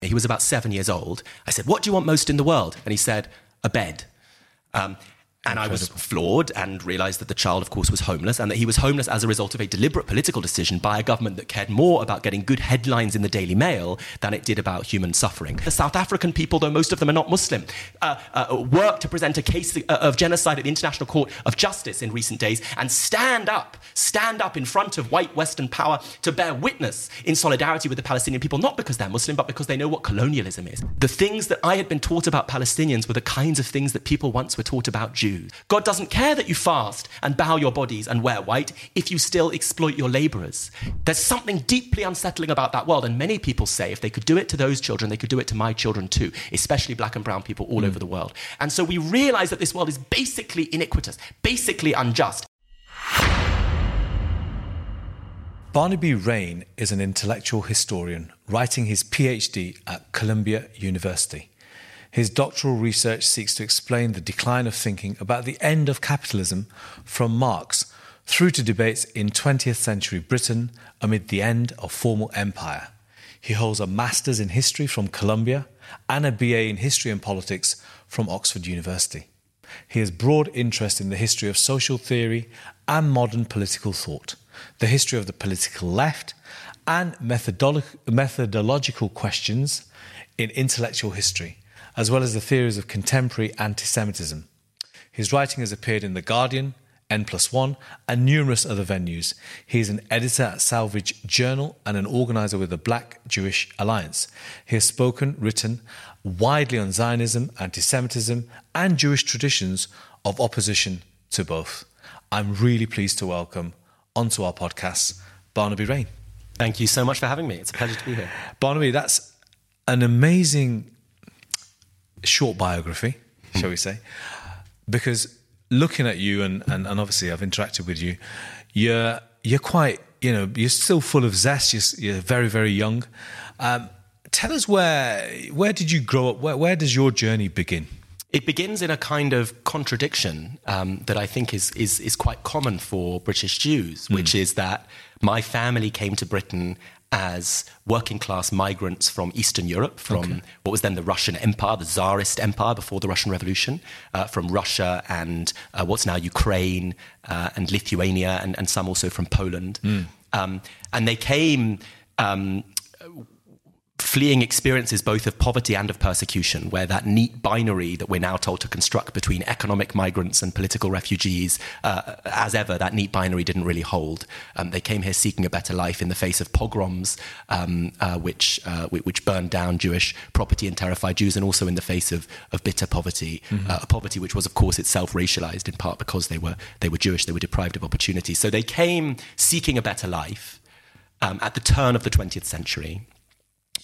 He was about seven years old. I said, What do you want most in the world? And he said, A bed. Um, and I was floored and realized that the child, of course, was homeless and that he was homeless as a result of a deliberate political decision by a government that cared more about getting good headlines in the Daily Mail than it did about human suffering. The South African people, though most of them are not Muslim, uh, uh, worked to present a case uh, of genocide at the International Court of Justice in recent days and stand up, stand up in front of white Western power to bear witness in solidarity with the Palestinian people, not because they're Muslim, but because they know what colonialism is. The things that I had been taught about Palestinians were the kinds of things that people once were taught about Jews. God doesn't care that you fast and bow your bodies and wear white if you still exploit your laborers. There's something deeply unsettling about that world, and many people say if they could do it to those children, they could do it to my children too, especially black and brown people all mm. over the world. And so we realize that this world is basically iniquitous, basically unjust. Barnaby Raine is an intellectual historian writing his PhD at Columbia University. His doctoral research seeks to explain the decline of thinking about the end of capitalism from Marx through to debates in 20th century Britain amid the end of formal empire. He holds a master's in history from Columbia and a BA in history and politics from Oxford University. He has broad interest in the history of social theory and modern political thought, the history of the political left, and methodolo- methodological questions in intellectual history as well as the theories of contemporary anti Semitism. His writing has appeared in The Guardian, N plus one, and numerous other venues. He is an editor at Salvage Journal and an organizer with the Black Jewish Alliance. He has spoken, written widely on Zionism, anti Semitism, and Jewish traditions of opposition to both. I'm really pleased to welcome onto our podcast Barnaby Raine. Thank you so much for having me. It's a pleasure to be here. Barnaby, that's an amazing short biography, shall we say? Because looking at you and, and, and obviously I've interacted with you, you're you're quite you know you're still full of zest. You're, you're very very young. Um, tell us where where did you grow up? Where where does your journey begin? It begins in a kind of contradiction um, that I think is, is is quite common for British Jews, which mm. is that my family came to Britain as working class migrants from Eastern Europe, from okay. what was then the Russian Empire, the Tsarist Empire before the Russian Revolution, uh, from Russia and uh, what's now Ukraine uh, and Lithuania, and, and, some also from Poland. Mm. Um, and they came um, fleeing experiences both of poverty and of persecution, where that neat binary that we're now told to construct between economic migrants and political refugees, uh, as ever, that neat binary didn't really hold. Um, they came here seeking a better life in the face of pogroms, um, uh, which uh, which burned down Jewish property and terrified Jews, and also in the face of, of bitter poverty, mm-hmm. Uh, a poverty which was, of course, itself racialized in part because they were they were Jewish, they were deprived of opportunity. So they came seeking a better life um, at the turn of the 20th century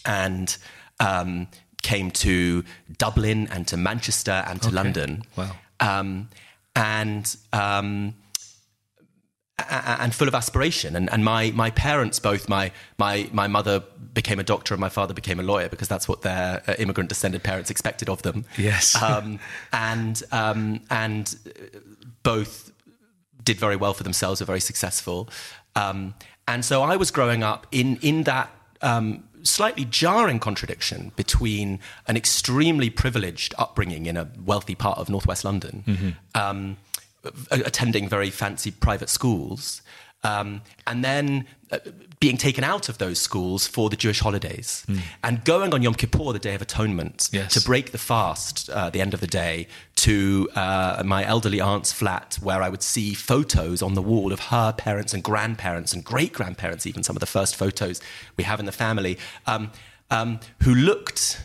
and um, came to Dublin and to Manchester and to okay. London. Wow. Um, and um, and full of aspiration. And, and my, my parents, both my, my, my mother became a doctor and my father became a lawyer because that's what their uh, immigrant descended parents expected of them. Yes. Um, and, um, and both did very well for themselves, were very successful. Um, and so I was growing up in, in that um, slightly jarring contradiction between an extremely privileged upbringing in a wealthy part of northwest London, mm-hmm. um, attending very fancy private schools, um, and then uh, being taken out of those schools for the Jewish holidays mm. and going on Yom Kippur, the Day of Atonement, yes. to break the fast uh, at the end of the day to uh, my elderly aunt's flat where I would see photos on the wall of her parents and grandparents and great grandparents, even some of the first photos we have in the family, um, um, who looked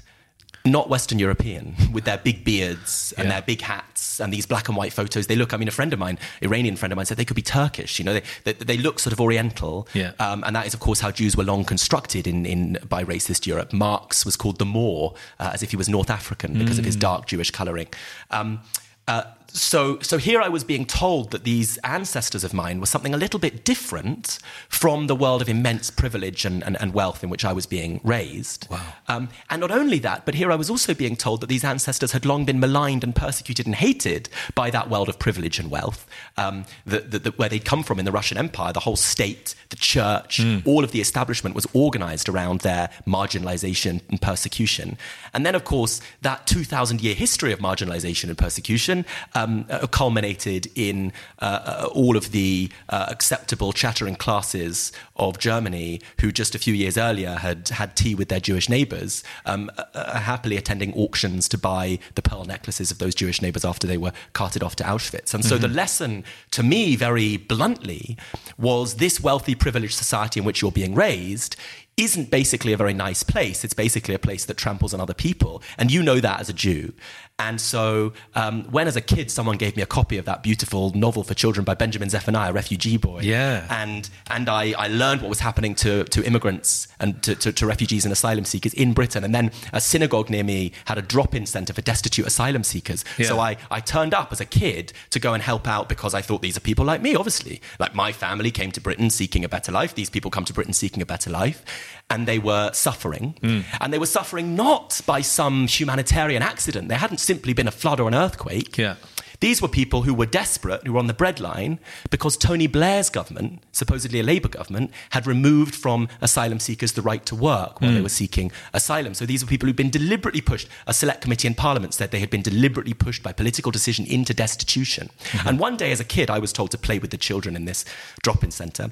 not Western European with their big beards and yeah. their big hats and these black and white photos. They look, I mean, a friend of mine, Iranian friend of mine, said they could be Turkish. You know, they, they, they look sort of Oriental. Yeah. Um, and that is, of course, how Jews were long constructed in, in by racist Europe. Marx was called the Moor, uh, as if he was North African because mm. of his mm. dark Jewish colouring. Um, uh, so, so here I was being told that these ancestors of mine were something a little bit different from the world of immense privilege and, and, and wealth in which I was being raised. Wow. Um, and not only that, but here I was also being told that these ancestors had long been maligned and persecuted and hated by that world of privilege and wealth, um, the, the, the, where they'd come from in the Russian Empire. The whole state, the church, mm. all of the establishment was organized around their marginalization and persecution. And then, of course, that 2,000 year history of marginalization and persecution um, uh, culminated in uh, uh, all of the uh, acceptable chattering classes of Germany who just a few years earlier had had tea with their Jewish neighbors, um, uh, uh, happily attending auctions to buy the pearl necklaces of those Jewish neighbors after they were carted off to Auschwitz. And so mm-hmm. the lesson to me, very bluntly, was this wealthy, privileged society in which you're being raised isn't basically a very nice place. It's basically a place that tramples on other people. And you know that as a Jew. And so, um, when as a kid someone gave me a copy of that beautiful novel for children by Benjamin Zephaniah, Refugee Boy, yeah, and and I, I learned what was happening to, to immigrants and to, to, to refugees and asylum seekers in Britain, and then a synagogue near me had a drop-in centre for destitute asylum seekers. Yeah. So I, I turned up as a kid to go and help out because I thought these are people like me, obviously, like my family came to Britain seeking a better life. These people come to Britain seeking a better life, and they were suffering, mm. and they were suffering not by some humanitarian accident. There hadn't simply been a flood or an earthquake. Yeah. These were people who were desperate, who were on the breadline, because Tony Blair's government, supposedly a Labour government, had removed from asylum seekers the right to work while mm. they were seeking asylum. So these were people who'd been deliberately pushed. A select committee in Parliament said they had been deliberately pushed by political decision into destitution. Mm-hmm. And one day as a kid, I was told to play with the children in this drop in centre.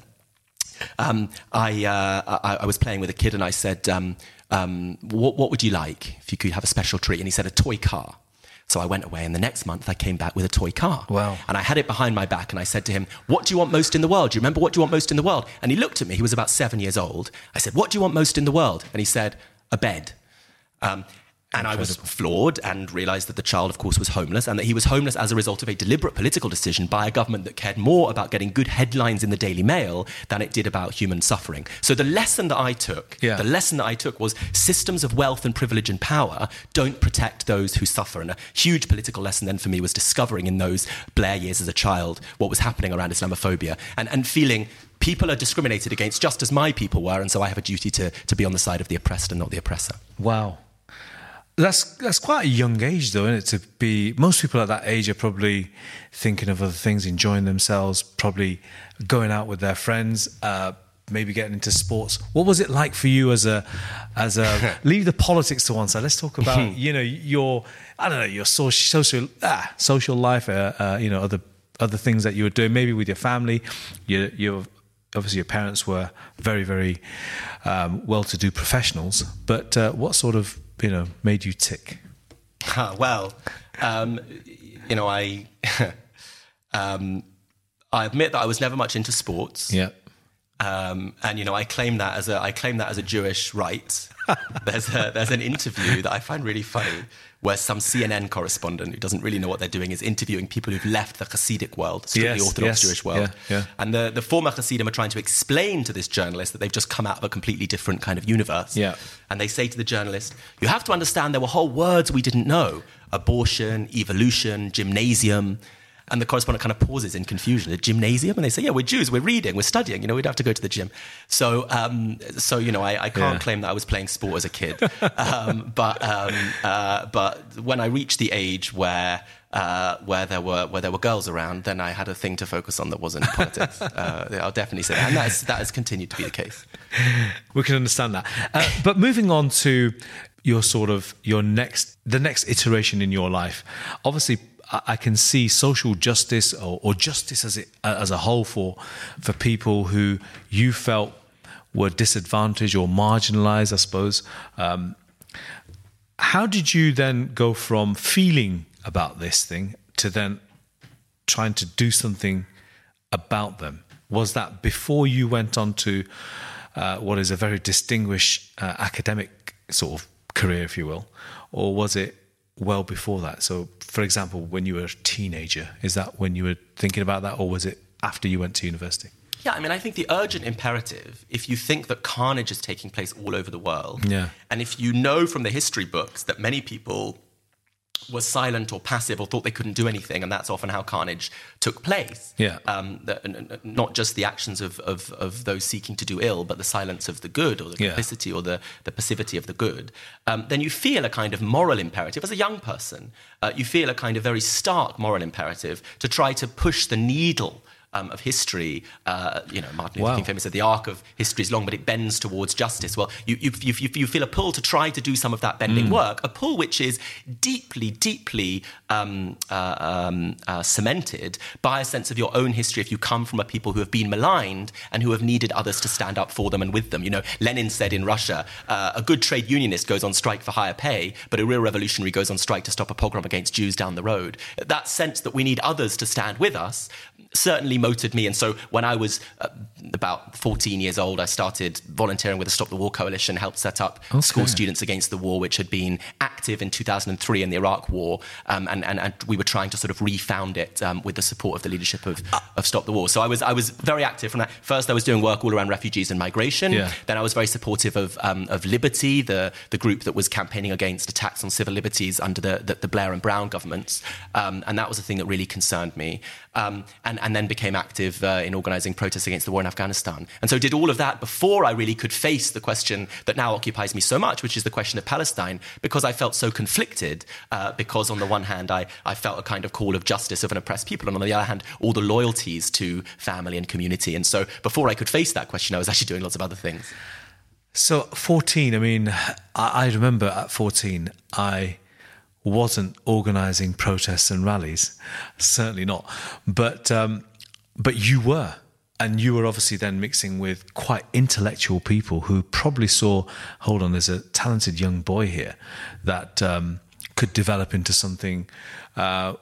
Um, I, uh, I, I, was playing with a kid and I said, um, um, what, what would you like if you could have a special treat? And he said, a toy car. So I went away, and the next month I came back with a toy car. Wow. And I had it behind my back, and I said to him, What do you want most in the world? Do you remember what do you want most in the world? And he looked at me, he was about seven years old. I said, What do you want most in the world? And he said, A bed. Um, and Incredible. I was floored and realized that the child, of course, was homeless and that he was homeless as a result of a deliberate political decision by a government that cared more about getting good headlines in the Daily Mail than it did about human suffering. So the lesson that I took, yeah. the lesson that I took was systems of wealth and privilege and power don't protect those who suffer. And a huge political lesson then for me was discovering in those Blair years as a child what was happening around Islamophobia and, and feeling people are discriminated against just as my people were. And so I have a duty to, to be on the side of the oppressed and not the oppressor. Wow. That's that's quite a young age, though, isn't it? To be most people at that age are probably thinking of other things, enjoying themselves, probably going out with their friends, uh, maybe getting into sports. What was it like for you as a as a leave the politics to one side? Let's talk about you know your I don't know your social social ah, social life, uh, uh, you know other other things that you were doing, maybe with your family. Your your obviously your parents were very very um, well to do professionals, but uh, what sort of you know made you tick? well, um, you know, I um, I admit that I was never much into sports. Yeah. Um, and you know, I claim that as a I claim that as a Jewish right. there's a, there's an interview that I find really funny where some CNN correspondent who doesn't really know what they're doing is interviewing people who've left the Hasidic world, strictly yes, Orthodox yes, Jewish world. Yeah, yeah. And the, the former Hasidim are trying to explain to this journalist that they've just come out of a completely different kind of universe. Yeah. And they say to the journalist, you have to understand there were whole words we didn't know abortion, evolution, gymnasium. And the correspondent kind of pauses in confusion. A gymnasium? And they say, yeah, we're Jews, we're reading, we're studying, you know, we'd have to go to the gym. So, um, so you know, I, I can't yeah. claim that I was playing sport as a kid. um, but, um, uh, but when I reached the age where uh, where there were where there were girls around, then I had a thing to focus on that wasn't politics. Uh, I'll definitely say that, and that, is, that has continued to be the case. We can understand that. Uh, but moving on to your sort of your next the next iteration in your life, obviously I can see social justice or, or justice as it, as a whole for for people who you felt were disadvantaged or marginalized, I suppose. Um, how did you then go from feeling about this thing to then trying to do something about them? Was that before you went on to uh, what is a very distinguished uh, academic sort of career, if you will, or was it well before that? So, for example, when you were a teenager, is that when you were thinking about that, or was it after you went to university? Yeah, I mean, I think the urgent imperative, if you think that carnage is taking place all over the world, yeah. and if you know from the history books that many people was silent or passive or thought they couldn't do anything, and that's often how carnage took place. Yeah. Um, the, not just the actions of, of, of, those seeking to do ill, but the silence of the good or the Yeah. complicity or the, the passivity of the good. Um, then you feel a kind of moral imperative as a young person. Uh, you feel a kind of very stark moral imperative to try to push the needle. Um, of history, uh, you know, Martin Luther Wow. King famously said, "The arc of history is long, but it bends towards justice." Well, you, you, you, you- feel a pull to try to do some of that bending work, a pull which is deeply, deeply um, uh, um, uh, cemented by a sense of your own history. If you come from a people who have been maligned and who have needed others to stand up for them and with them, you know, Lenin said in Russia, uh, "A good trade unionist goes on strike for higher pay, but a real revolutionary goes on strike to stop a pogrom against Jews down the road." That sense that we need others to stand with us certainly motored me. And so when I was uh, about 14 years old, I started volunteering with the Stop the War Coalition, helped set up School Students Against the War, which had been active in 2003 in the Iraq War. Um, and, and, and we were trying to sort of refound it um, with the support of the leadership of, of Stop the War. So I was, I was very active from that. First, I was doing work all around refugees and migration. Yeah. Then I was very supportive of, um, of Liberty, the, the group that was campaigning against attacks on civil liberties under the, the, the Blair and Brown governments. Um, and that was a thing that really concerned me. Um, and, and then became active uh, in organizing protests against the war in Afghanistan. And so did all of that before I really could face the question that now occupies me so much, which is the question of Palestine, because I felt so conflicted. Uh, because on the one hand, I, I felt a kind of call of justice of an oppressed people, and on the other hand, all the loyalties to family and community. And so before I could face that question, I was actually doing lots of other things. So 14, I mean, I, I remember at 14, I wasn't organizing protests and rallies, certainly not. But um, but you were, and you were obviously then mixing with quite intellectual people who probably saw, hold on, there's a talented young boy here that um, could develop into something uh,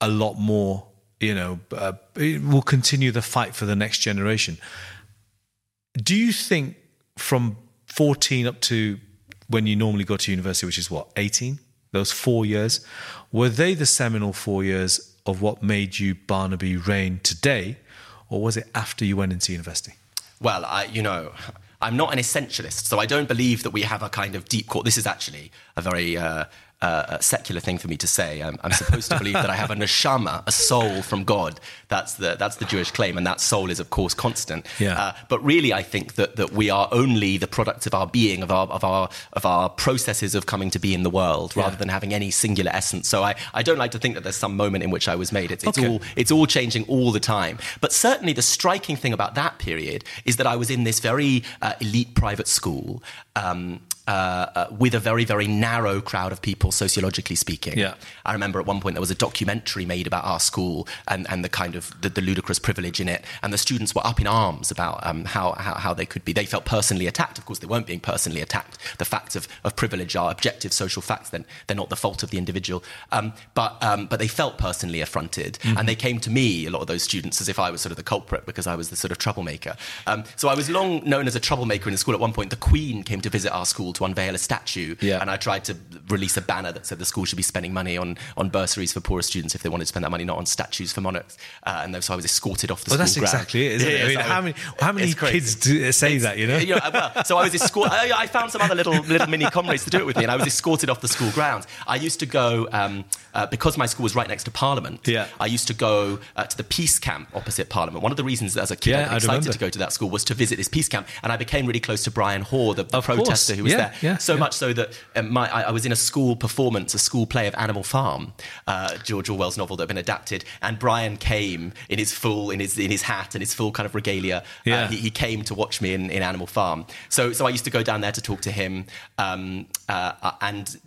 a lot more. You know, uh, it will continue the fight for the next generation. Do you think from 14 up to when you normally go to university, which is what, 18? Those four years, were they the seminal four years of what made you Barnaby Raine today, or was it after you went into university? Well, I, you know, I'm not an essentialist, so I don't believe that we have a kind of deep core. This is actually a very uh, uh, secular thing for me to say. I'm, I'm supposed to believe that I have a neshama, a soul from God. That's the that's the Jewish claim, and that soul is, of course, constant. Yeah. Uh, but really, I think that that we are only the product of our being, of our of our of our processes of coming to be in the world, rather Yeah. than having any singular essence. So I, I don't like to think that there's some moment in which I was made. It's, it's Okay. all it's all changing all the time. But certainly, the striking thing about that period is that I was in this very uh, elite private school. Um, uh, uh, with a very, very narrow crowd of people, sociologically speaking. Yeah. I remember at one point there was a documentary made about our school and, and the kind of the, the ludicrous privilege in it, and the students were up in arms about um, how, how how they could be. They felt personally attacked. Of course, they weren't being personally attacked. The facts of, of privilege are objective social facts. Then they're not the fault of the individual. Um, but um, but they felt personally affronted, and they came to me. A lot of those students as if I was sort of the culprit because I was the sort of troublemaker. Um, so I was long known as a troublemaker in the school. At one point, the Queen came to visit our school to unveil a statue, Yeah. and I tried to release a banner that said the school should be spending money on, on bursaries for poorer students if they wanted to spend that money, not on statues for monarchs. Uh, and so I was escorted off the school. Well, school that's ground. exactly it, isn't Yeah, it? I mean, how many how many kids do, say that? You know, Yeah, well, so I was escorted. I, I found some other little little mini comrades to do it with me, and I was escorted off the school grounds. I used to go um, uh, because my school was right next to Parliament. Yeah. I used to go uh, to the peace camp opposite Parliament. One of the reasons as a kid Yeah, I I excited to go to that school was to visit this peace camp, and I became really close to Brian Haw, the, the Of course. protester who was Yeah, there. yeah, so yeah. much so that um, my, I, I was in a school performance, a school play of Animal Farm, uh, George Orwell's novel that had been adapted, and Brian came in his full in his in his hat and his full kind of regalia. Yeah. Uh, he, he came to watch me in, in Animal Farm. So so I used to go down there to talk to him, um, uh, uh, and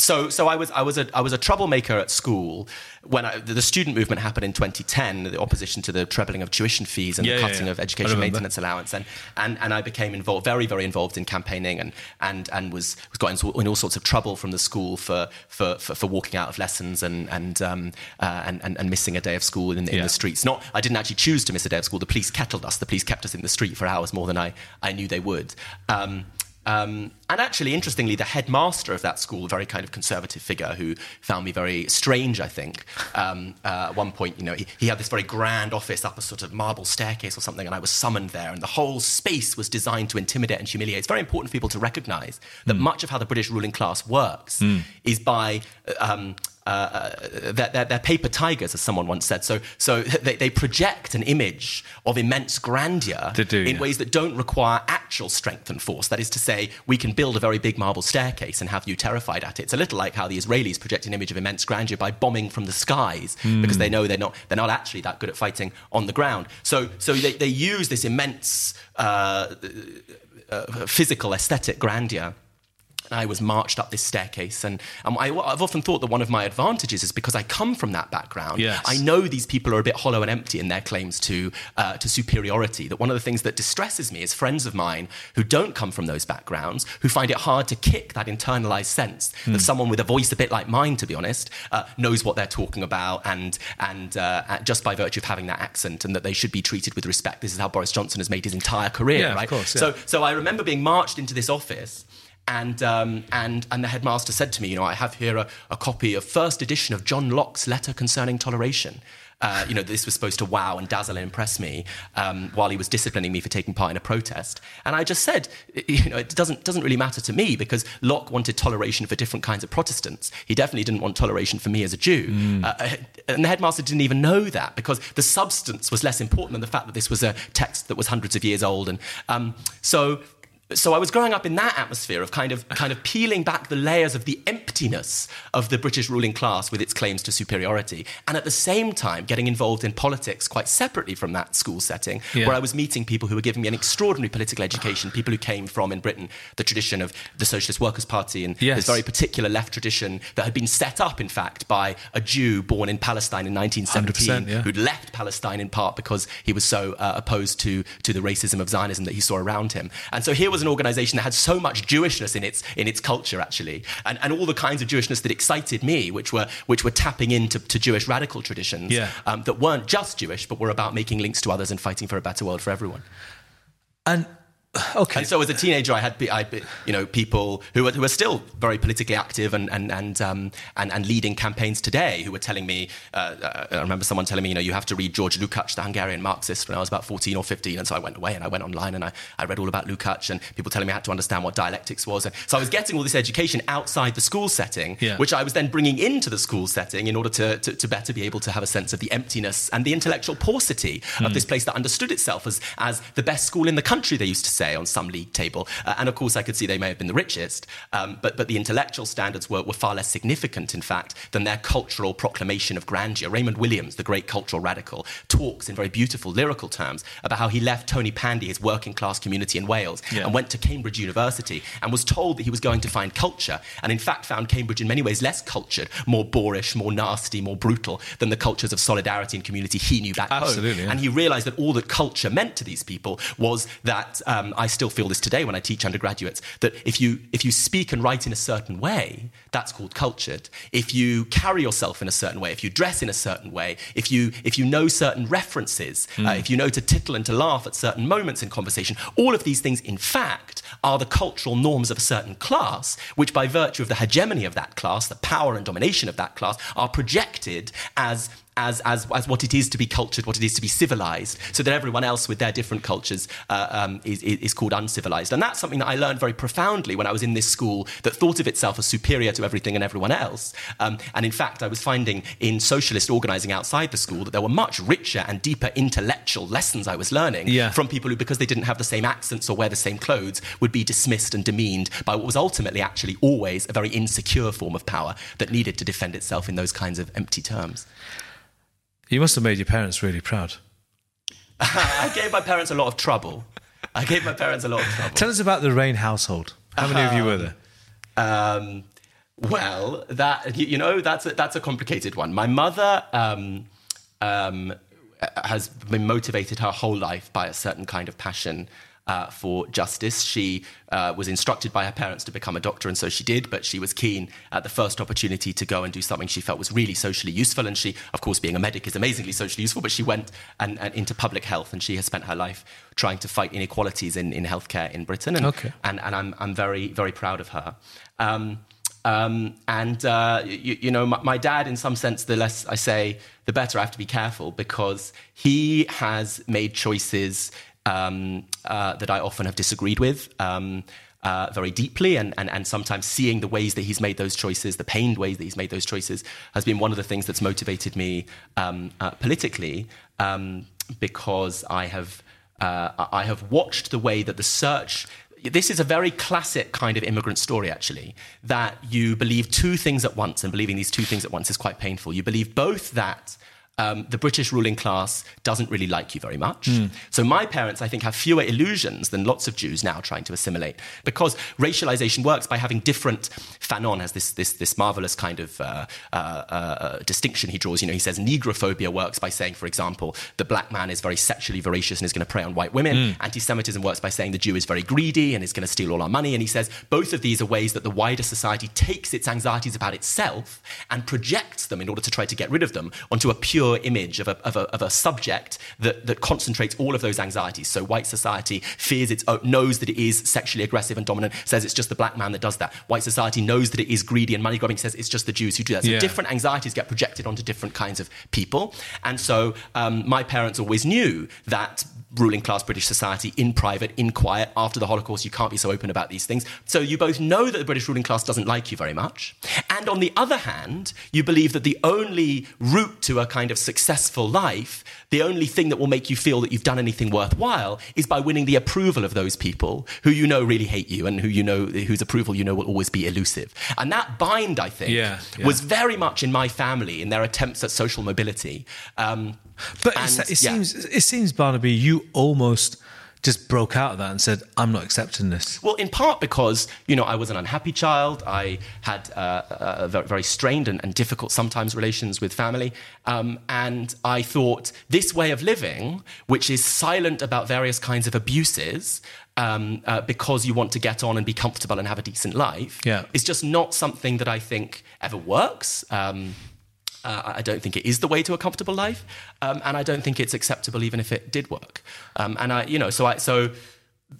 so so I was I was a I was a troublemaker at school when I, the, the student movement happened in 2010, the opposition to the trebling of tuition fees and Yeah, the cutting yeah. of education maintenance allowance, and, and and I became involved very very involved in campaigning and and and was was got into in all sorts of trouble from the school for for, for, for walking out of lessons and and, um, uh, and and and missing a day of school in, in Yeah. the streets. Not I didn't actually choose to miss a day of school. The police kettled us. The police kept us in the street for hours more than I I knew they would. Um, um, and actually, interestingly, the headmaster of that school, a very kind of conservative figure who found me very strange, I think. Um, uh, at one point, you know, he, he, had this very grand office up a sort of marble staircase or something, and I was summoned there, and the whole space was designed to intimidate and humiliate. It's very important for people to recognize that mm. much of how the British ruling class works mm. is by um, uh, they're, they're, they're, paper tigers, as someone once said. So, so they, they project an image of immense grandeur do, in yeah. ways that don't require actual strength and force. That is to say, we can build a very big marble staircase and have you terrified at it. It's a little like how the Israelis project an image of immense grandeur by bombing from the skies mm. because they know they're not, they're not actually that good at fighting on the ground. So, so they, they use this immense uh, uh, physical aesthetic grandeur I was marched up this staircase. And um, I, have often thought that one of my advantages is because I come from that background. Yes. I know these people are a bit hollow and empty in their claims to, uh, to superiority. That one of the things that distresses me is friends of mine who don't come from those backgrounds, who find it hard to kick that internalized sense mm. that hmm. someone with a voice a bit like mine, to be honest, uh, knows what they're talking about and, and uh, just by virtue of having that accent and that they should be treated with respect. This is how Boris Johnson has made his entire career, yeah, right? Course, yeah. So, so I remember being marched into this office and, um, and, and the headmaster said to me, you know, I have here a, a copy of first edition of John Locke's letter concerning toleration. Uh, you know, this was supposed to wow and dazzle and impress me um, while he was disciplining me for taking part in a protest. And I just said, you know, it doesn't, doesn't really matter to me because Locke wanted toleration for different kinds of Protestants. He definitely didn't want toleration for me as a Jew. Mm. Uh, and the headmaster didn't even know that because the substance was less important than the fact that this was a text that was hundreds of years old. And um, so so I was growing up in that atmosphere of kind of kind of peeling back the layers of the emptiness of the British ruling class with its claims to superiority, and at the same time getting involved in politics quite separately from that school setting, yeah. where I was meeting people who were giving me an extraordinary political education, people who came from in Britain the tradition of the Socialist Workers' Party and yes. this very particular left tradition that had been set up, in fact, by a Jew born in Palestine in 1917, yeah. who'd left Palestine in part because he was so uh, opposed to to the racism of Zionism that he saw around him, and so here was was an organization that had so much Jewishness in its in its culture, actually, and, and all the kinds of Jewishness that excited me, which were which were tapping into to Jewish radical traditions yeah. um, that weren't just Jewish, but were about making links to others and fighting for a better world for everyone. And Okay. And so as a teenager, I had I, you know people who were, who are still very politically active and and and, um, and, and leading campaigns today who were telling me. Uh, uh, I remember someone telling me, you know, you have to read George Lukács, the Hungarian Marxist, when I was about 14 or 15, and so I went away and I went online and I, I read all about Lukács and people telling me I had to understand what dialectics was. And so I was getting all this education outside the school setting, yeah. which I was then bringing into the school setting in order to, to, to better be able to have a sense of the emptiness and the intellectual paucity mm. of hmm. this place that understood itself as as the best school in the country. They used to say on some league table. Uh, and of course, I could see they may have been the richest, um, but, but the intellectual standards were, were far less significant, in fact, than their cultural proclamation of grandeur. Raymond Williams, the great cultural radical, talks in very beautiful lyrical terms about how he left Tonypandy, his working class community in Wales, yeah. and went to Cambridge University and was told that he was going to find culture, and in fact found Cambridge in many ways less cultured, more boorish, more nasty, more brutal than the cultures of solidarity and community he knew back Absolutely, home. Yeah. And he realized that all that culture meant to these people was that um, I still feel this today when I teach undergraduates that if you if you speak and write in a certain way, that's called cultured. If you carry yourself in a certain way, if you dress in a certain way, if you if you know certain references, mm. uh, if you know to tittle and to laugh at certain moments in conversation, all of these things, in fact, are the cultural norms of a certain class, which by virtue of the hegemony of that class, the power and domination of that class, are projected as as, as, as what it is to be cultured, what it is to be civilized, so that everyone else with their different cultures uh, um, is, is called uncivilized. And that's something that I learned very profoundly when I was in this school that thought of itself as superior to everything and everyone else. Um, and in fact, I was finding in socialist organizing outside the school that there were much richer and deeper intellectual lessons I was learning yeah. from people who, because they didn't have the same accents or wear the same clothes, would be dismissed and demeaned by what was ultimately actually always a very insecure form of power that needed to defend itself in those kinds of empty terms. You must have made your parents really proud. I gave my parents a lot of trouble. I gave my parents a lot of trouble. Tell us about the Raine household. How many of you were there? Um, well, that you know, that's a, that's a complicated one. My mother um, um, has been motivated her whole life by a certain kind of passion uh, for justice. She uh, was instructed by her parents to become a doctor, and so she did, but she was keen at the first opportunity to go and do something she felt was really socially useful. And she, of course, being a medic is amazingly socially useful, but she went and, and into public health, and she has spent her life trying to fight inequalities in, in healthcare in Britain. And, okay. and, and I'm, I'm very, very proud of her. Um, um, and, uh, you, you, know, my, my, dad, in some sense, the less I say, the better. I have to be careful because he has made choices um, uh, that I often have disagreed with. Um, uh, very deeply, and, and, and sometimes seeing the ways that he's made those choices, the pained ways that he's made those choices, has been one of the things that's motivated me um, uh, politically um, because I have, uh, I have watched the way that the search this is a very classic kind of immigrant story, actually, that you believe two things at once, and believing these two things at once is quite painful. You believe both that um, the British ruling class doesn't really like you very much. Mm. So my parents, I think, have fewer illusions than lots of Jews now trying to assimilate because racialization works by having different. Fanon has this this this marvelous kind of uh, uh, uh, distinction he draws. You know, he says negrophobia works by saying, for example, the black man is very sexually voracious and is going to prey on white women. Mm. Anti-Semitism works by saying the Jew is very greedy and is going to steal all our money. And he says both of these are ways that the wider society takes its anxieties about itself and projects them in order to try to get rid of them onto a pure image of a, of a, of a subject that, that concentrates all of those anxieties. So white society fears its own, knows that it is sexually aggressive and dominant, says it's just the black man that does that. White society knows that it is greedy and money grubbing, says it's just the Jews who do that. So yeah. different anxieties get projected onto different kinds of people. And so um, my parents always knew that ruling class British society in private, in quiet. After the Holocaust, you can't be so open about these things. So you both know that the British ruling class doesn't like you very much. And on the other hand, you believe that the only route to a kind of successful life, the only thing that will make you feel that you've done anything worthwhile, is by winning the approval of those people who you know really hate you and who you know whose approval you know will always be elusive. And that bind, I think, yeah, yeah. was very much in my family in their attempts at social mobility. Um, but and, it, yeah. seems it seems Barnaby, you almost just broke out of that and said, "I'm not accepting this." Well, in part because you know I was an unhappy child. I had uh, a very strained and, and, difficult sometimes relations with family, um, and I thought this way of living, which is silent about various kinds of abuses. Um, uh, because you want to get on and be comfortable and have a decent life, yeah. is just not something that I think ever works. Um, uh, I don't think it is the way to a comfortable life, um, and I don't think it's acceptable even if it did work. Um, and I, you know, so I, so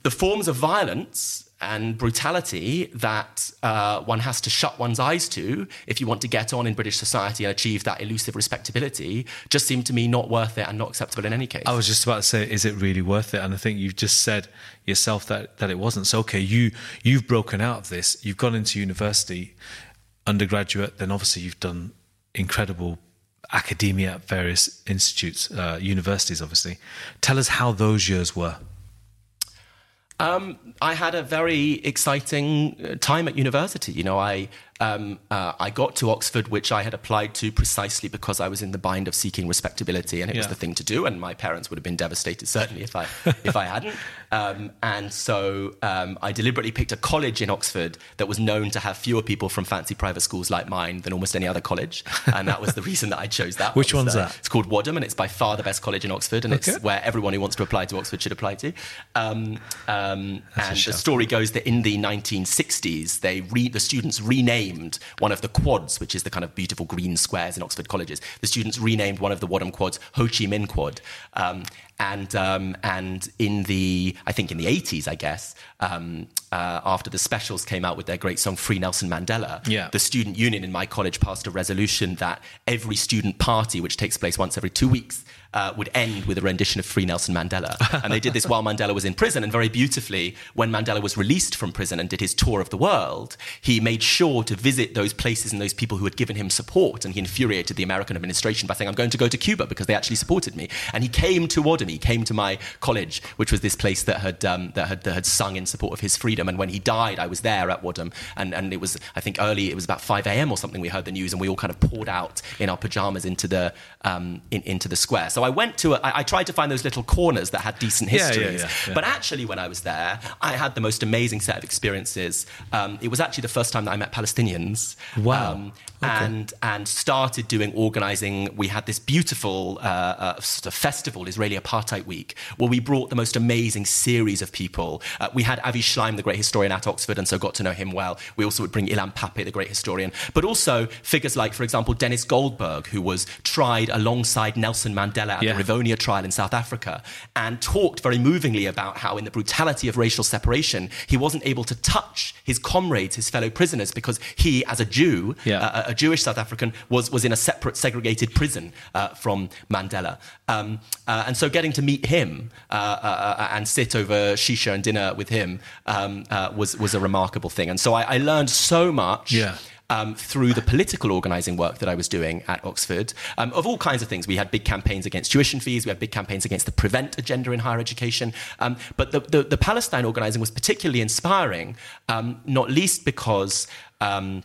the forms of violence and brutality that uh, one has to shut one's eyes to if you want to get on in British society and achieve that elusive respectability just seem to me not worth it and not acceptable in any case. I was just about to say, is it really worth it? And I think you've just said yourself that that it wasn't. So okay, you you've broken out of this. You've gone into university, undergraduate. Then obviously you've done incredible academia at various institutes, uh, universities, obviously. Tell us how those years were. Um, I had a very exciting uh, time at university. You know, I um, uh, I got to Oxford, which I had applied to precisely because I was in the bind of seeking respectability, and it yeah. was the thing to do. And my parents would have been devastated certainly if I if I hadn't. Um, and so um, I deliberately picked a college in Oxford that was known to have fewer people from fancy private schools like mine than almost any other college, and that was the reason that I chose that. Which one's uh, that? It's called Wadham, and it's by far the best college in Oxford, and okay. it's where everyone who wants to apply to Oxford should apply to. Um, um, and the story goes that in the 1960s, they re- the students renamed renamed one of the quads, which is the kind of beautiful green squares in Oxford colleges. The students renamed one of the Wadham quads Ho Chi Minh Quad. Um, and um, and in the I think in the 80s, I guess, um, uh, after the specials came out with their great song "Free Nelson Mandela," yeah. the student union in my college passed a resolution that every student party, which takes place once every two weeks, uh, would end with a rendition of Free Nelson Mandela. and they did this while Mandela was in prison. And very beautifully, when Mandela was released from prison and did his tour of the world, he made sure to visit those places and those people who had given him support. And he infuriated the American administration by saying, I'm going to go to Cuba because they actually supported me. And he came to Wadham, he came to my college, which was this place that had, um, that had, that had sung in support of his freedom. And when he died, I was there at Wadham. And, and it was, I think early, it was about 5 a.m. or something, we heard the news, and we all kind of poured out in our pajamas into the, um, in, into the square. So so I went to, a, I, I tried to find those little corners that had decent histories. Yeah, yeah, yeah, but actually, when I was there, I had the most amazing set of experiences. Um, it was actually the first time that I met Palestinians. Wow. Um, okay. And, and started doing organizing. We had this beautiful uh, uh, sort of festival, Israeli apartheid Apartheid Week, where we brought the most amazing series of people. Uh, we had Avi Shlaim, the great historian at Oxford, and so got to know him well. We also would bring Ilan Pappé, the great historian, but also figures like, for example, Denis Goldberg, who was tried alongside Nelson Mandela at yeah. the Rivonia trial in South Africa, and talked very movingly about how, in the brutality of racial separation, he wasn't able to touch his comrades, his fellow prisoners, because he, as a Jew, yeah. uh, a Jewish South African, was, was in a separate, segregated prison uh, from Mandela. Um, uh, and so getting to meet him uh, uh, uh, and sit over shisha and dinner with him um, was, was a remarkable thing. And so I, I learned so much. Yeah um, through the political organising work that I was doing at Oxford um, of all kinds of things. We had big campaigns against tuition fees, we had big campaigns against the prevent agenda in higher education. Um, but the, the, the, Palestine organising was particularly inspiring, um, not least because um,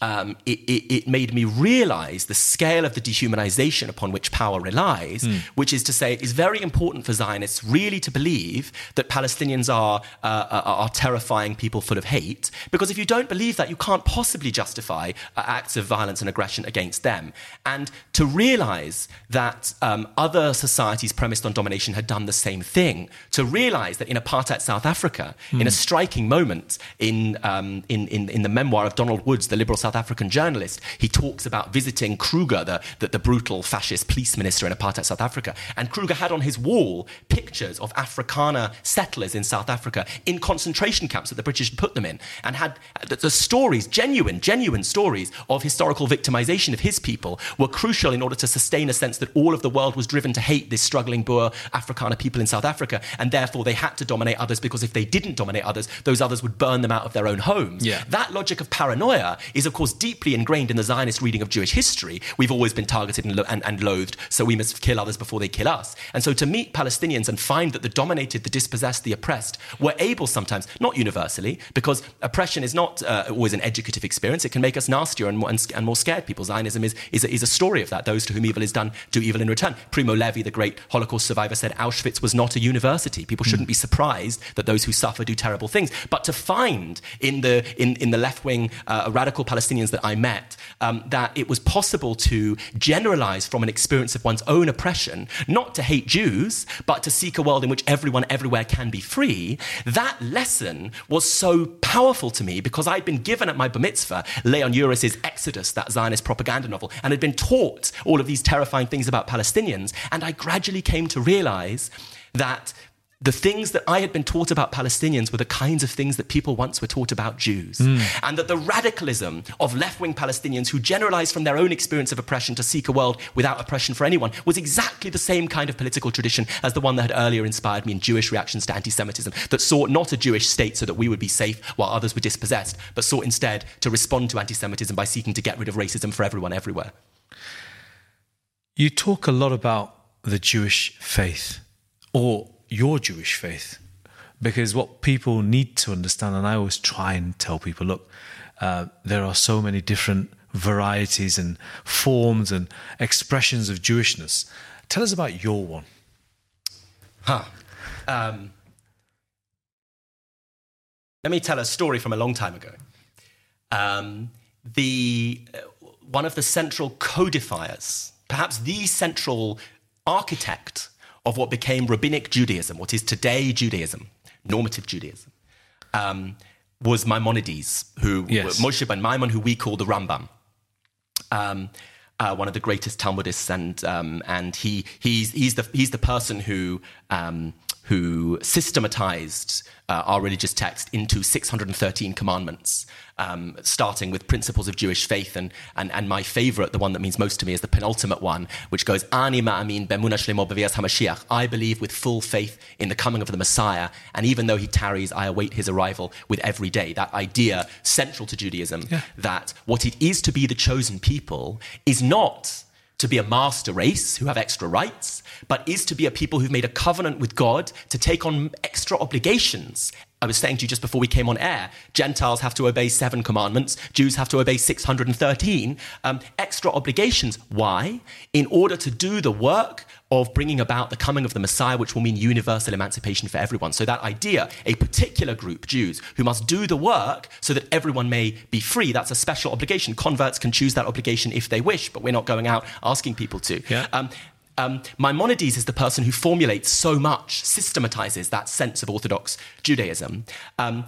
um, it, it, it, made me realize the scale of the dehumanization upon which power relies, mm. which is to say, it is very important for Zionists really to believe that Palestinians are, uh, are, are terrifying people full of hate, because if you don't believe that, you can't possibly justify uh, acts of violence and aggression against them. And to realize that um, other societies premised on domination had done the same thing, to realize that in apartheid South Africa, mm. in a hmm. striking moment in, um, in, in, in the memoir of Donald Woods, the liberal South South African journalist, he talks about visiting Kruger, the, the, the, brutal fascist police minister in apartheid South Africa. And Kruger had on his wall pictures of Afrikaner settlers in South Africa in concentration camps that the British put them in, and had the, the stories, genuine, genuine stories of historical victimization of his people were crucial in order to sustain a sense that all of the world was driven to hate this struggling Boer Afrikaner people in South Africa, and therefore they had to dominate others because if they didn't dominate others, those others would burn them out of their own homes. Yeah. That logic of paranoia is, of course, deeply ingrained in the Zionist reading of Jewish history. We've always been targeted and, lo- and, and loathed, so we must kill others before they kill us. And so to meet Palestinians and find that the dominated, the dispossessed, the oppressed were able sometimes, not universally, because oppression is not uh, always an educative experience. It can make us nastier and more, and, and more scared people. Zionism is, is, a, is a story of that. Those to whom evil is done do evil in return. Primo Levi, the great Holocaust survivor, said Auschwitz was not a university. People shouldn't be surprised that those who suffer do terrible things. But to find in the, in, in the left wing uh, radical Palestinians that I met um, that it was possible to generalize from an experience of one's own oppression, not to hate Jews, but to seek a world in which everyone everywhere can be free, that lesson was so powerful to me because I'd been given at my bar mitzvah Leon Uris's Exodus, that Zionist propaganda novel, and had been taught all of these terrifying things about Palestinians. And I gradually came to realize that the things that I had been taught about Palestinians were the kinds of things that people once were taught about Jews. Mm. And that the radicalism of left wing Palestinians who generalized from their own experience of oppression to seek a world without oppression for anyone was exactly the same kind of political tradition as the one that had earlier inspired me in Jewish reactions to anti Semitism, that sought not a Jewish state so that we would be safe while others were dispossessed, but sought instead to respond to anti Semitism by seeking to get rid of racism for everyone everywhere. You talk a lot about the Jewish faith or your Jewish faith. Because what people need to understand, and I always try and tell people look, uh, there are so many different varieties and forms and expressions of Jewishness. Tell us about your one. Huh. Um, let me tell a story from a long time ago. Um, the uh, one of the central codifiers, perhaps the central architect of what became rabbinic Judaism, what is today Judaism, normative Judaism, um, was Maimonides, who yes. Moshe ben Maimon, who we call the Rambam. Um, uh, one of the greatest Talmudists, and um, and he he's he's the he's the person who um, who systematized uh, our religious text into 613 commandments, um, starting with principles of Jewish faith. And, and, and my favorite, the one that means most to me, is the penultimate one, which goes, Ani ma'amin bemuna shlemo hamashiach. I believe with full faith in the coming of the Messiah, and even though he tarries, I await his arrival with every day. That idea, central to Judaism, yeah. that what it is to be the chosen people is not to be a master race who have extra rights, but is to be a people who've made a covenant with God to take on extra obligations. I was saying to you just before we came on air, Gentiles have to obey seven commandments, Jews have to obey 613 um, extra obligations. Why? In order to do the work of bringing about the coming of the Messiah, which will mean universal emancipation for everyone. So, that idea, a particular group, Jews, who must do the work so that everyone may be free, that's a special obligation. Converts can choose that obligation if they wish, but we're not going out asking people to. Yeah. Um, um, Maimonides is the person who formulates so much, systematizes that sense of Orthodox Judaism. Um,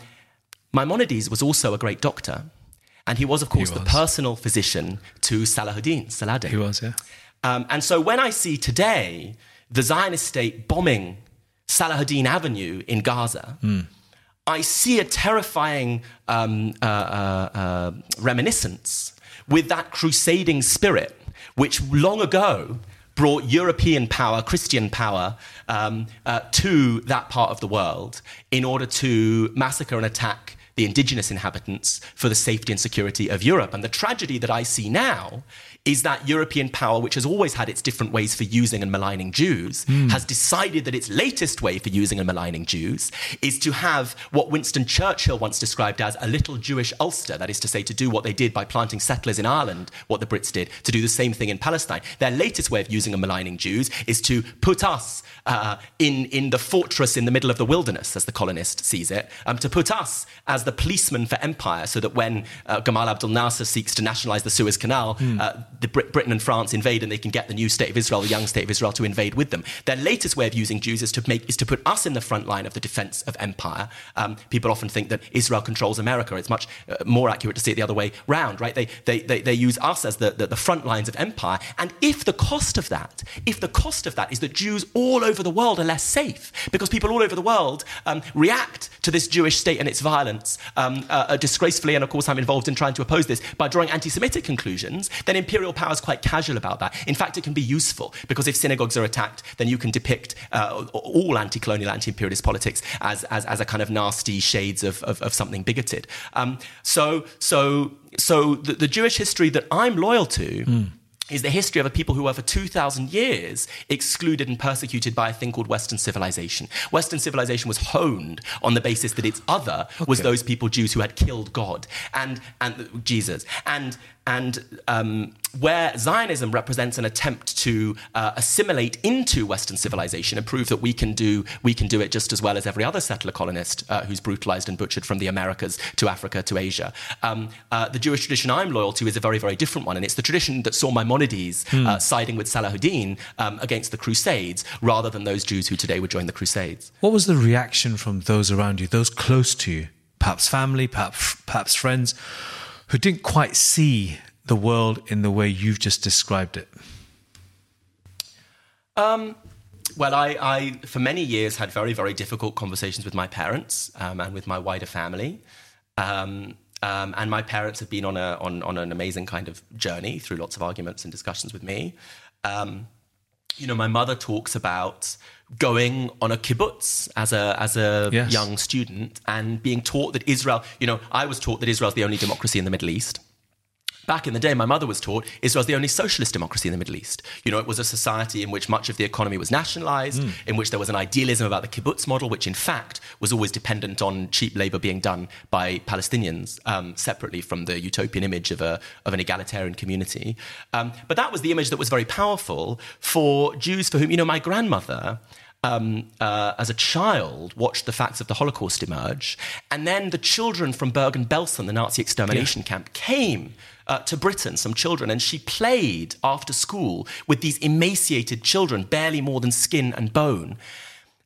Maimonides was also a great doctor. And he was, of course, was. the personal physician to Salahuddin, Saladin. He was, yeah. Um, and so when I see today the Zionist state bombing Salahuddin Avenue in Gaza, Mm. I see a terrifying um, uh, uh, uh, reminiscence with that crusading spirit, which long ago brought European power, Christian power, um, uh, to that part of the world in order to massacre and attack the indigenous inhabitants for the safety and security of Europe. And the tragedy that I see now is that European power, which has always had its different ways for using and maligning Jews, has decided that its latest way for using and maligning Jews is to have what Winston Churchill once described as a little Jewish Ulster. That is to say, to do what they did by planting settlers in Ireland, what the Brits did, to do the same thing in Palestine. Their latest way of using and maligning Jews is to put us uh, in, in the fortress in the middle of the wilderness, as the colonist sees it, um, to put us as the policeman for empire, so that when uh, Gamal Abdel Nasser seeks to nationalize the Suez Canal, uh, the Brit- Britain and France invade and they can get the new state of Israel, the young state of Israel, to invade with them. Their latest way of using Jews is to, make, is to put us in the front line of the defense of empire. Um, people often think that Israel controls America. It's much uh, more accurate to see it the other way round, right? They, they, they, they use us as the, the, the front lines of empire. And if the cost of that, if the cost of that is that Jews all over the world are less safe, because people all over the world um, react to this Jewish state and its violence um, uh, uh, disgracefully, and of course I'm involved in trying to oppose this by drawing anti-Semitic conclusions, then imperial power is quite casual about that. In fact, it can be useful because if synagogues are attacked, then you can depict uh, all anti-colonial, anti-imperialist politics as, as, as a kind of nasty shades of, of, of something bigoted. Um, so, so, so the, the Jewish history that I'm loyal to is the history of a people who were for 2,000 years excluded and persecuted by a thing called Western civilization. Western civilization was honed on the basis that its other was those people, Jews, who had killed God and, and Jesus. And, and um, where Zionism represents an attempt to uh, assimilate into Western civilization and prove that we can do, we can do it just as well as every other settler colonist uh, who's brutalized and butchered from the Americas to Africa to Asia. Um, uh, the Jewish tradition I'm loyal to is a very, very different one. And it's the tradition that saw Maimonides uh, siding with Salahuddin um, against the Crusades rather than those Jews who today would join the Crusades. What was the reaction from those around you, those close to you, perhaps family, perhaps, perhaps friends, who didn't quite see the world in the way you've just described it? Well, I, I, for many years, had very, very difficult conversations with my parents um, and with my wider family. Um, um, and my parents have been on, a, on, on an amazing kind of journey through lots of arguments and discussions with me. Um, you know, my mother talks about going on a kibbutz as a, as a Yes. young student and being taught that Israel, you know, I was taught that Israel's the only democracy in the Middle East. Back in the day, my mother was taught Israel's the only socialist democracy in the Middle East. You know, it was a society in which much of the economy was nationalized, in which there was an idealism about the kibbutz model, which in fact was always dependent on cheap labor being done by Palestinians um, separately from the utopian image of, a, of an egalitarian community. Um, but that was the image that was very powerful for Jews for whom, you know, my grandmother um, uh, as a child, watched the facts of the Holocaust emerge, and then the children from Bergen-Belsen, the Nazi extermination camp, came uh, to Britain, some children, and she played after school with these emaciated children, barely more than skin and bone.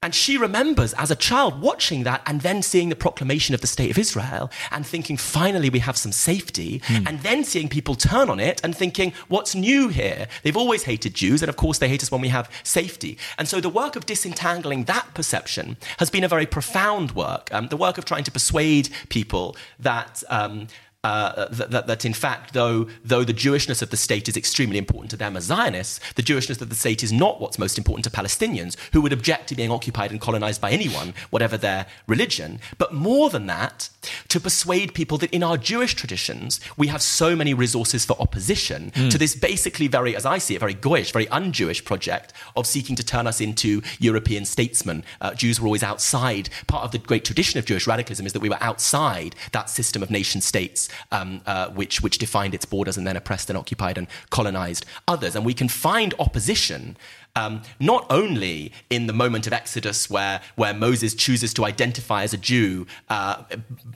And she remembers as a child watching that and then seeing the proclamation of the state of Israel and thinking, finally, we have some safety. And then seeing people turn on it and thinking, what's new here? They've always hated Jews. And of course, they hate us when we have safety. And so the work of disentangling that perception has been a very profound work. Um, the work of trying to persuade people that. Um, uh, that, that, that in fact, though, though the Jewishness of the state is extremely important to them as Zionists, the Jewishness of the state is not what's most important to Palestinians, who would object to being occupied and colonized by anyone, whatever their religion. But more than that, to persuade people that in our Jewish traditions, we have so many resources for opposition to this basically very, as I see it, very Goyish, very un Jewish project of seeking to turn us into European statesmen. Uh, Jews were always outside. Part of the great tradition of Jewish radicalism is that we were outside that system of nation states um, uh, which, which defined its borders and then oppressed and occupied and colonized others. And we can find opposition um, not only in the moment of Exodus where, where Moses chooses to identify as a Jew uh,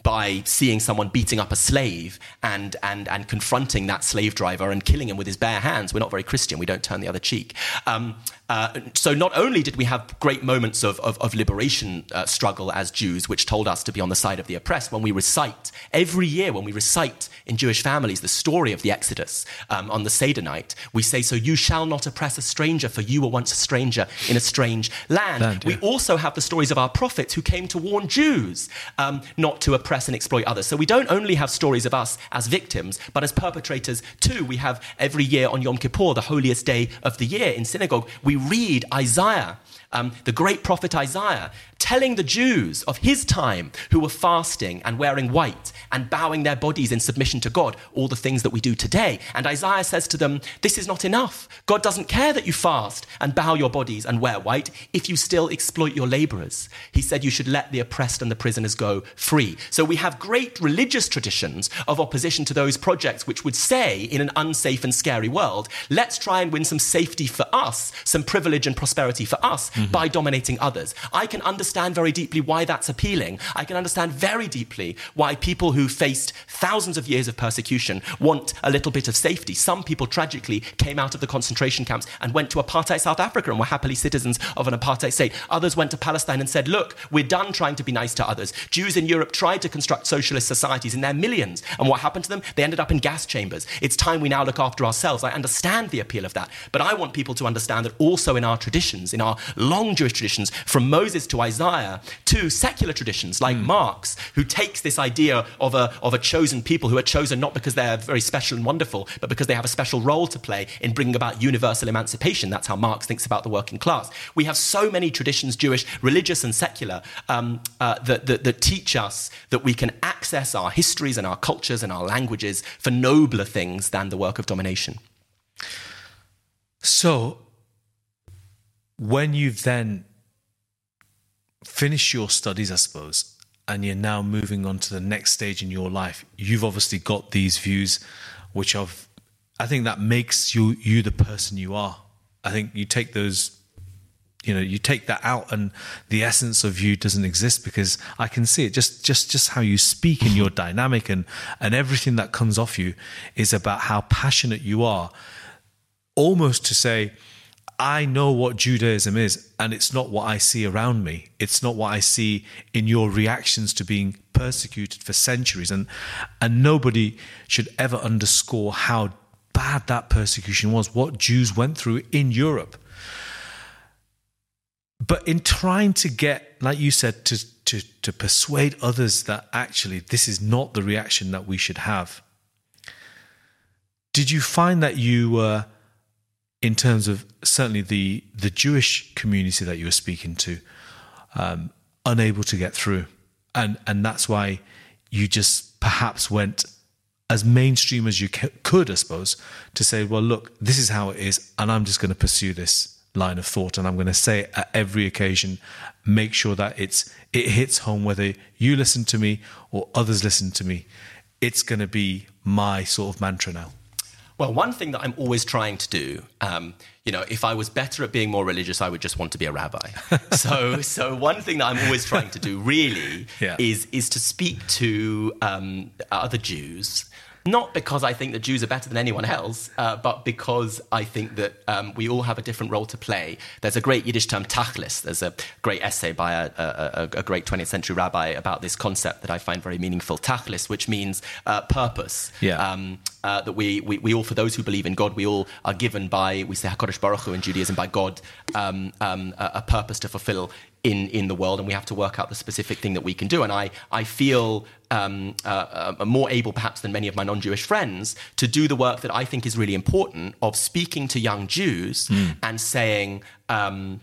by seeing someone beating up a slave and, and, and confronting that slave driver and killing him with his bare hands. We're not very Christian, we don't turn the other cheek. Um, uh, so not only did we have great moments of, of, of liberation uh, struggle as Jews, which told us to be on the side of the oppressed, when we recite every year, when we recite in Jewish families the story of the Exodus um, on the Seder night, we say, "So you shall not oppress a stranger, for you were once a stranger in a strange land." land yeah. We also have the stories of our prophets who came to warn Jews um, not to oppress and exploit others. So we don't only have stories of us as victims, but as perpetrators too. We have every year on Yom Kippur, the holiest day of the year in synagogue, we read Isaiah, um, the great prophet Isaiah, telling the Jews of his time who were fasting and wearing white and bowing their bodies in submission to God, all the things that we do today. And Isaiah says to them, This is not enough. God doesn't care that you fast and bow your bodies and wear white if you still exploit your laborers. He said you should let the oppressed and the prisoners go free. So we have great religious traditions of opposition to those projects which would say, in an unsafe and scary world, let's try and win some safety for us, some privilege and prosperity for us mm-hmm. by dominating others. I can understand very deeply why that's appealing. I can understand very deeply why people who faced thousands of years of persecution want a little bit of safety. Some people tragically came out of the concentration camps and went to apartheid South Africa and were happily citizens of an apartheid state. Others went to Palestine and said, Look, we're done trying to be nice to others. Jews in Europe tried to construct socialist societies in their millions. And what happened to them? They ended up in gas chambers. It's time we now look after ourselves. I understand the appeal of that. But I want people to understand that also in our traditions, in our long Jewish traditions, from Moses to Isaiah, to secular traditions like mm. Marx, who takes this idea of a, of a chosen people who are chosen not because they're very special and wonderful, but because they have a special role to play in bringing about universal emancipation. That's how Marx thinks about the working class. We have so many traditions, Jewish, religious, and secular, um, uh, that, that, that teach us that we can access our histories and our cultures and our languages for nobler things than the work of domination. So, when you've then finished your studies, I suppose, and you're now moving on to the next stage in your life, you've obviously got these views, which I've, I think that makes you you the person you are. I think you take those you know you take that out and the essence of you doesn't exist because i can see it just just just how you speak and your dynamic and and everything that comes off you is about how passionate you are almost to say I know what Judaism is, and it's not what I see around me. It's not what I see in your reactions to being persecuted for centuries. And, and nobody should ever underscore how bad that persecution was, what Jews went through in Europe. But in trying to get, like you said, to, to, to persuade others that actually this is not the reaction that we should have, did you find that you were in terms of certainly the the Jewish community that you were speaking to, um, unable to get through, and and that's why you just perhaps went as mainstream as you could, I suppose, to say, well, look, this is how it is, and I'm just going to pursue this line of thought, and I'm going to say it at every occasion, make sure that it's it hits home, whether you listen to me or others listen to me. It's going to be my sort of mantra now. Well, one thing that I'm always trying to do, um, you know, if I was better at being more religious, I would just want to be a rabbi. so, so one thing that I'm always trying to do, really, yeah. is is to speak to um, other Jews not because I think that Jews are better than anyone else, uh, but because I think that um, we all have a different role to play. There's a great Yiddish term, tachlis. There's a great essay by a, a, a, great 20th century rabbi about this concept that I find very meaningful, tachlis, which means uh, purpose. Yeah. Um, uh, that we, we, we, all, for those who believe in God, we all are given by, we say HaKadosh Baruch Hu in Judaism, by God, um, um, a, a, purpose to fulfill in, in the world, and we have to work out the specific thing that we can do. And I, I feel um, uh, uh, more able, perhaps, than many of my non Jewish friends to do the work that I think is really important of speaking to young Jews mm. and saying, um,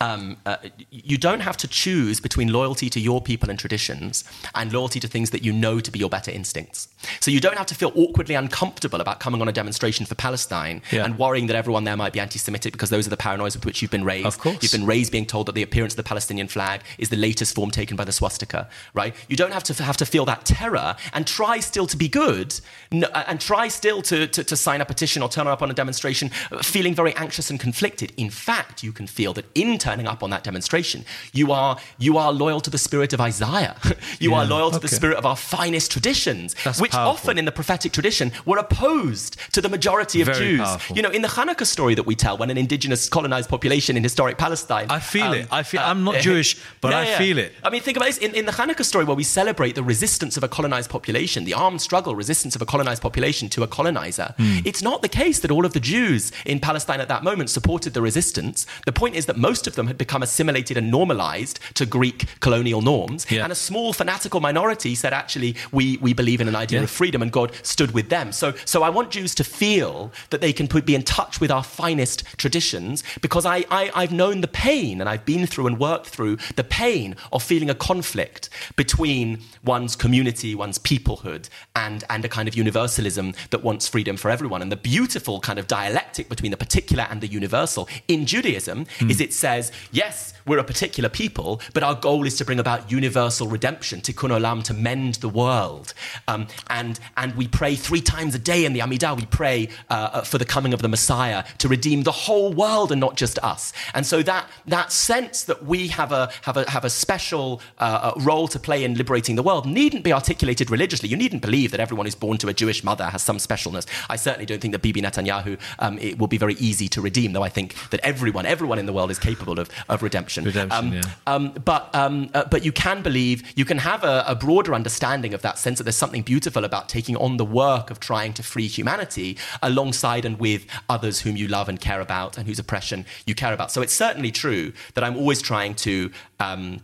um, uh, you don't have to choose between loyalty to your people and traditions and loyalty to things that you know to be your better instincts. So you don't have to feel awkwardly uncomfortable about coming on a demonstration for Palestine Yeah. and worrying that everyone there might be anti-Semitic because those are the paranoias with which you've been raised. Of course. You've been raised being told that the appearance of the Palestinian flag is the latest form taken by the swastika, right? You don't have to have to feel that terror and try still to be good uh, and try still to, to, to sign a petition or turn up on a demonstration uh, feeling very anxious and conflicted. In fact, you can feel that in turning up on that demonstration, you are, you are loyal to the spirit of Isaiah. you are loyal to the spirit of our finest traditions, That's which powerful. often in the prophetic tradition were opposed to the majority of Very Jews. powerful. You know, in the Hanukkah story that we tell, when an indigenous colonized population in historic Palestine. I feel um, it. I feel. uh, I'm not Jewish, but yeah, I yeah. feel it. I mean, think about this. In, in the Hanukkah story, where we celebrate the resistance of a colonized population, the armed struggle, resistance of a colonized population to a colonizer, Hmm. it's not the case that all of the Jews in Palestine at that moment supported the resistance. The point is that most of them had become assimilated and normalized to Greek colonial norms, Yeah. and a small fanatical minority said, actually, we, we believe in an idea Yeah. of freedom, and God stood with them. So, so I want Jews to feel that they can put, be in touch with our finest traditions because I, I, I've known the pain and I've been through and worked through the pain of feeling a conflict between one's community, one's peoplehood, and, and a kind of universalism that wants freedom for everyone. And the beautiful kind of dialectic between the particular and the universal in Judaism hmm. is it says, yes, we're a particular people, but our goal is to bring about universal redemption, tikkun olam, to mend the world. Um, and, and we pray three times a day in the Amidah, we pray uh, uh, for the coming of the Messiah to redeem the whole world and not just us. And so that, that sense that we have a, have a, have a special uh, uh, role to play in liberating the world needn't be articulated religiously. You needn't believe that everyone who's born to a Jewish mother has some specialness. I certainly don't think that Bibi Netanyahu um, it will be very easy to redeem, though I think that everyone, everyone in the world is capable of, of redemption. Redemption, Um, yeah. um, but um, uh, but you can believe you can have a, a broader understanding of that sense that there's something beautiful about taking on the work of trying to free humanity alongside and with others whom you love and care about and whose oppression you care about. So it's certainly true that I'm always trying to. Um,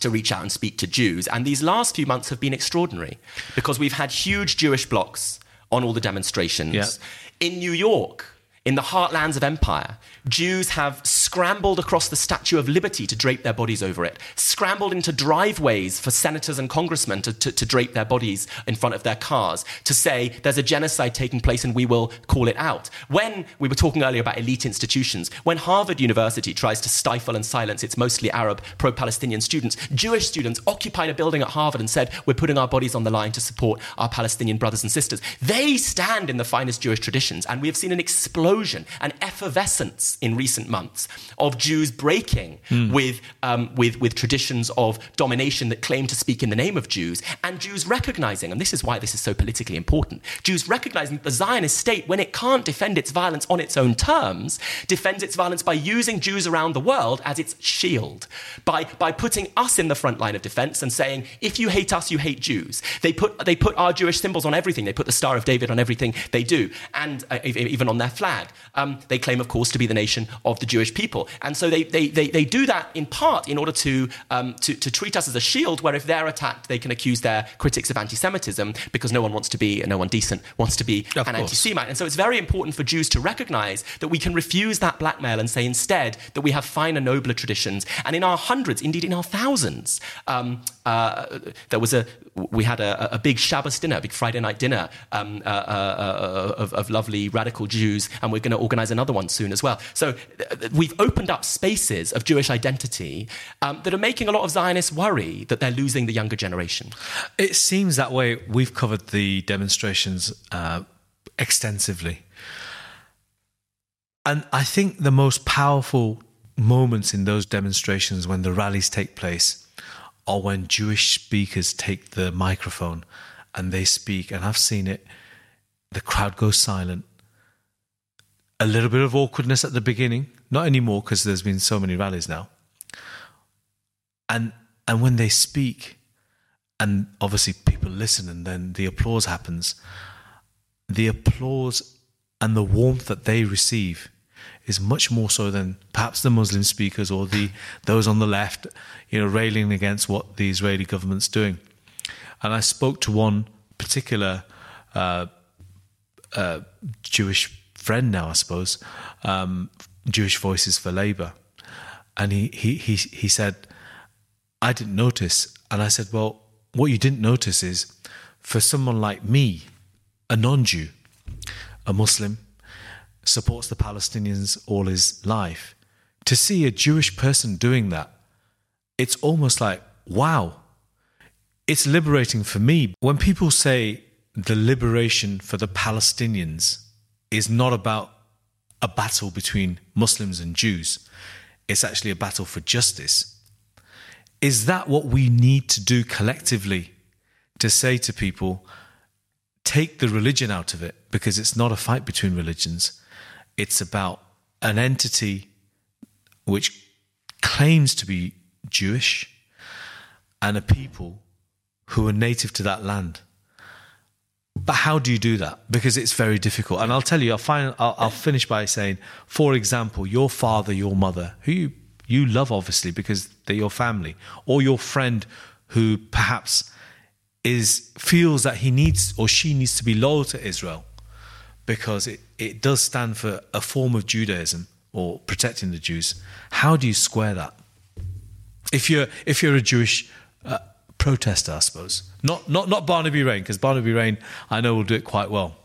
to reach out and speak to Jews. And these last few months have been extraordinary because we've had huge Jewish blocks on all the demonstrations. Yeah. In New York, in the heartlands of empire, Jews have scrambled across the Statue of Liberty to drape their bodies over it, scrambled into driveways for senators and congressmen to, to, to drape their bodies in front of their cars, to say there's a genocide taking place and we will call it out. When we were talking earlier about elite institutions, when Harvard University tries to stifle and silence its mostly Arab pro Palestinian students, Jewish students occupied a building at Harvard and said, We're putting our bodies on the line to support our Palestinian brothers and sisters. They stand in the finest Jewish traditions, and we have seen an explosion, an effervescence in recent months of Jews breaking with, um, with, with traditions of domination that claim to speak in the name of Jews, and Jews recognizing, and this is why this is so politically important, Jews recognizing that the Zionist state, when it can't defend its violence on its own terms, defends its violence by using Jews around the world as its shield, by, by putting us in the front line of defense and saying, if you hate us, you hate Jews. They put, they put our Jewish symbols on everything. They put the Star of David on everything they do, and uh, even on their flag. Um, they claim, of course, to be the nation of the Jewish people. And so they, they, they, they do that in part in order to, um, to, to treat us as a shield, where if they're attacked, they can accuse their critics of anti Semitism because no one wants to be, no one decent wants to be Of an anti Semite. And so it's very important for Jews to recognize that we can refuse that blackmail and say instead that we have finer, nobler traditions. And in our hundreds, indeed in our thousands, um, uh, there was a, we had a, a big Shabbos dinner, a big Friday night dinner um, uh, uh, of, of lovely radical Jews, and we're going to organize another one soon as well. So uh, we've opened up spaces of Jewish identity um, that are making a lot of Zionists worry that they're losing the younger generation. It seems that way. We've covered the demonstrations uh, extensively. And I think the most powerful moments in those demonstrations when the rallies take place are when Jewish speakers take the microphone and they speak. And I've seen it. The crowd goes silent. A little bit of awkwardness at the beginning, not anymore because there's been so many rallies now. And and when they speak, and obviously people listen and then the applause happens the applause and the warmth that they receive is much more so than perhaps the muslim speakers or the those on the left you know railing against what the israeli government's doing and i spoke to one particular uh, uh, jewish friend now i suppose um, jewish voices for labor and he, he, he, he said, I didn't notice. And I said, Well, what you didn't notice is for someone like me, a non Jew, a Muslim, supports the Palestinians all his life, to see a Jewish person doing that, it's almost like, wow. It's liberating for me. When people say the liberation for the Palestinians is not about a battle between Muslims and Jews, it's actually a battle for justice. Is that what we need to do collectively to say to people, take the religion out of it because it's not a fight between religions? It's about an entity which claims to be Jewish and a people who are native to that land. But how do you do that? Because it's very difficult. And I'll tell you, I'll, find, I'll, I'll finish by saying, for example, your father, your mother, who you, you love obviously because they're your family, or your friend who perhaps is feels that he needs or she needs to be loyal to Israel because it, it does stand for a form of Judaism or protecting the Jews. How do you square that? If you're if you're a Jewish uh, protester, I suppose not not not Barnaby Raine because Barnaby Raine I know will do it quite well.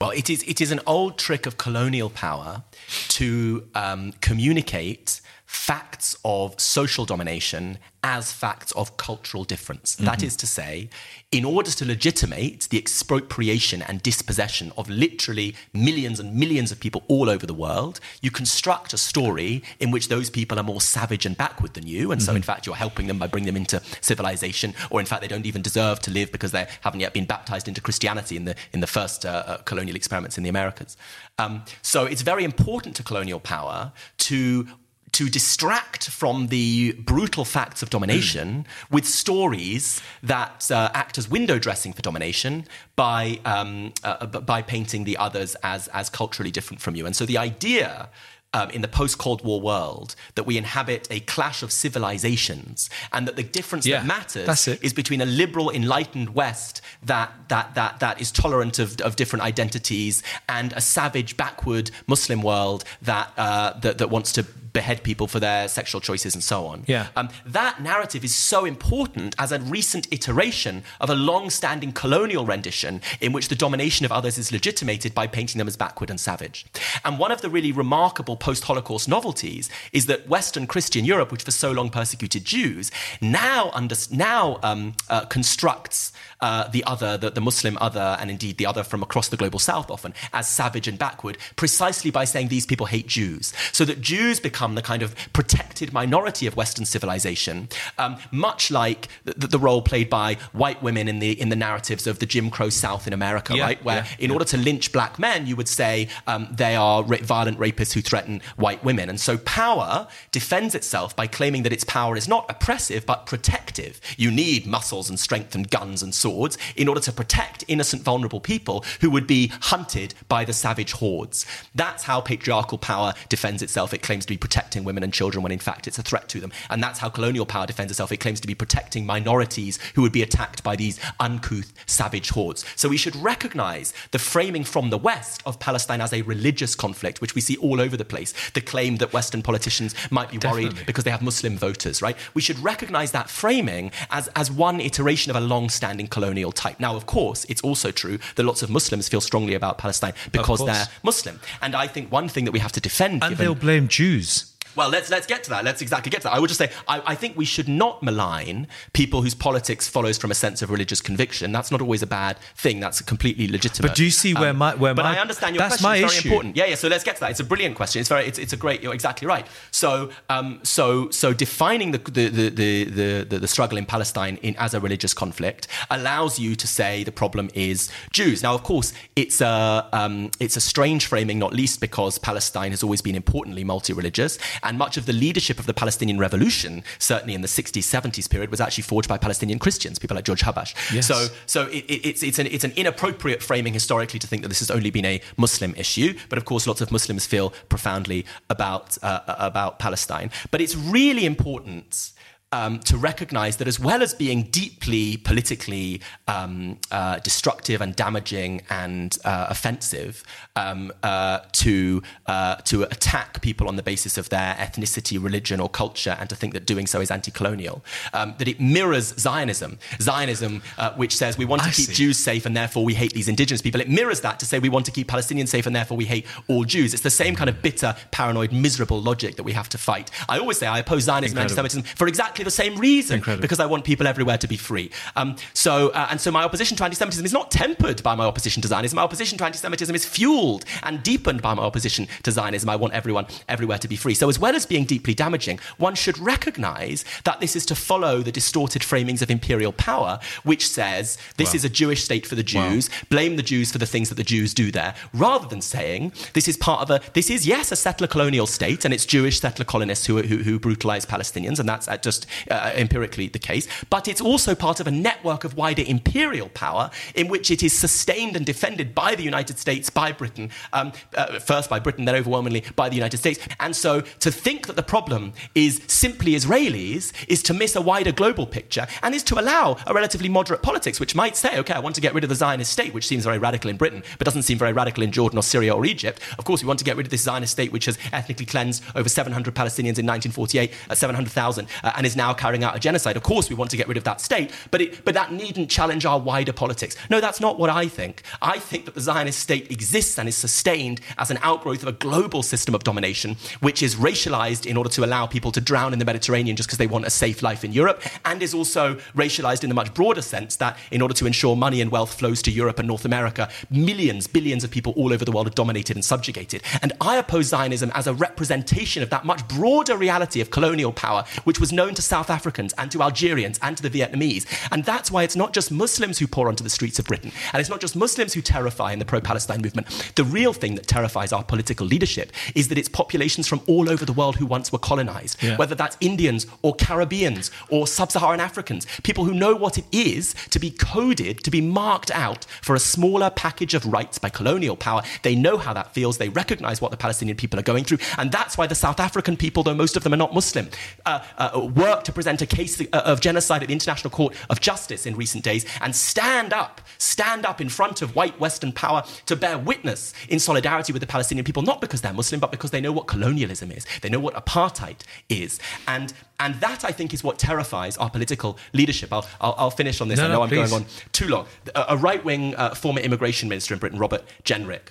Well, it is it is an old trick of colonial power to um, communicate facts of social domination as facts of cultural difference. Mm-hmm. That is to say, in order to legitimate the expropriation and dispossession of literally millions and millions of people all over the world, you construct a story in which those people are more savage and backward than you. And mm-hmm. so, in fact, you're helping them by bringing them into civilization, or in fact, they don't even deserve to live because they haven't yet been baptized into Christianity in the, in the first uh, uh, colonial experiments in the Americas. Um, so, it's very important to colonial power to to distract from the brutal facts of domination mm. with stories that uh, act as window dressing for domination by um, uh, by painting the others as as culturally different from you. And so the idea um, in the post Cold War world that we inhabit a clash of civilizations and that the difference yeah, that matters is between a liberal, enlightened West that, that, that, that is tolerant of, of different identities and a savage, backward Muslim world that, uh, that, that wants to behead people for their sexual choices and so on. Yeah. Um, that narrative is so important as a recent iteration of a long standing colonial rendition in which the domination of others is legitimated by painting them as backward and savage. And one of the really remarkable post Holocaust novelties is that Western Christian Europe, which for so long persecuted Jews, now, under, now um, uh, constructs uh, the other, the, the Muslim other, and indeed the other from across the global south often, as savage and backward, precisely by saying these people hate Jews. So that Jews become the kind of protected minority of Western civilization, um, much like the, the, role played by white women in the, in the narratives of the Jim Crow South in America, yeah, right? Where yeah, in yeah. order to lynch black men, you would say um, they are ra- violent rapists who threaten white women. And so power defends itself by claiming that its power is not oppressive but protective. You need muscles and strength and guns and swords in order to protect innocent, vulnerable people who would be hunted by the savage hordes. That's how patriarchal power defends itself. It claims to be protecting women and children when in fact it's a threat to them. And that's how colonial power defends itself. It claims to be protecting minorities who would be attacked by these uncouth, savage hordes. So we should recognize the framing from the West of Palestine as a religious conflict, which we see all over the place. The claim that Western politicians might be worried Definitely. because they have Muslim voters, right? We should recognize that framing as, as one iteration of a long standing colonial type. Now, of course, it's also true that lots of Muslims feel strongly about Palestine because they're Muslim. And I think one thing that we have to defend. And given, they'll blame Jews. Well, let's let's get to that. Let's exactly get to that. I would just say I, I, think we should not malign people whose politics follows from a sense of religious conviction. That's not always a bad thing. That's completely legitimate. But do you see where um, my where but my, I understand your question. It's very issue. important. Yeah, yeah. So let's get to that. It's a brilliant question. It's very it's, it's a great. You're exactly right. So um, so so defining the the the the, the, the struggle in Palestine in, as a religious conflict allows you to say the problem is Jews. Now, of course, it's a um, it's a strange framing, not least because Palestine has always been importantly multi-religious and much of the leadership of the Palestinian revolution, certainly in the 60s, 70s period, was actually forged by Palestinian Christians, people like George Habash. Yes. So, so it, it, it's, it's, an, it's an inappropriate framing historically to think that this has only been a Muslim issue. But of course, lots of Muslims feel profoundly about, uh, about Palestine. But it's really important um, to recognize that as well as being deeply politically um, uh, destructive and damaging and uh, offensive, um, uh, to uh, to attack people on the basis of their ethnicity, religion, or culture, and to think that doing so is anti-colonial. Um, that it mirrors Zionism, Zionism, uh, which says we want to I keep see. Jews safe and therefore we hate these indigenous people. It mirrors that to say we want to keep Palestinians safe and therefore we hate all Jews. It's the same kind of bitter, paranoid, miserable logic that we have to fight. I always say I oppose Zionism and anti-Semitism for exactly the same reason, Incredible. because I want people everywhere to be free. Um, so, uh, and so my opposition to anti-Semitism is not tempered by my opposition to Zionism. My opposition to anti-Semitism is fueled and deepened by my opposition to Zionism. I want everyone everywhere to be free. So, as well as being deeply damaging, one should recognise that this is to follow the distorted framings of imperial power, which says this Wow. is a Jewish state for the Jews. Blame the Jews for the things that the Jews do there, rather than saying this is part of a. This is yes a settler colonial state, and it's Jewish settler colonists who who, who brutalize Palestinians, and that's uh, just uh, empirically the case. But it's also part of a network of wider imperial power in which it is sustained and defended by the United States, by Britain, um, uh, first by Britain, then overwhelmingly by the United States. And so to think that the problem is simply Israelis is to miss a wider global picture and is to allow a relatively moderate politics, which might say, okay, I want to get rid of the Zionist state, which seems very radical in Britain, but doesn't seem very radical in Jordan or Syria or Egypt. Of course, we want to get rid of this Zionist state, which has ethnically cleansed over 700 Palestinians in 1948, uh, 700,000, uh, and is now carrying out a genocide. Of course, we want to get rid of that state, but, it, but that needn't challenge our wider politics. No, that's not what I think. I think that the Zionist state exists and is sustained as an outgrowth of a global system of domination, which is racialized in order to allow people to drown in the Mediterranean just because they want a safe life in Europe, and is also racialized in the much broader sense that in order to ensure money and wealth flows to Europe and North America, millions, billions of people all over the world are dominated and subjugated. And I oppose Zionism as a representation of that much broader reality of colonial power, which was known to South Africans and to Algerians and to the Vietnamese. And that's why it's not just Muslims who pour onto the streets of Britain, and it's not just Muslims who terrify in the pro Palestine movement. The real thing that terrifies our political leadership is that it's populations from all over the world who once were colonized, Yeah. whether that's Indians or Caribbeans or sub Saharan Africans, people who know what it is to be coded, to be marked out for a smaller package of rights by colonial power. They know how that feels. They recognize what the Palestinian people are going through. And that's why the South African people, though most of them are not Muslim, uh, uh, work to present a case uh, of genocide at the International Court of Justice in recent days and stand up, stand up in front of white Western power to bear witness in solidarity with the Palestinian people, not because they're Muslim, but because they know what colonialism is. They know what apartheid is. And and that, I think, is what terrifies our political leadership. I'll, I'll, I'll finish on this. No, I know no, I'm please. going on too long. A, a right wing uh, former immigration minister in Britain, Robert Jenrick,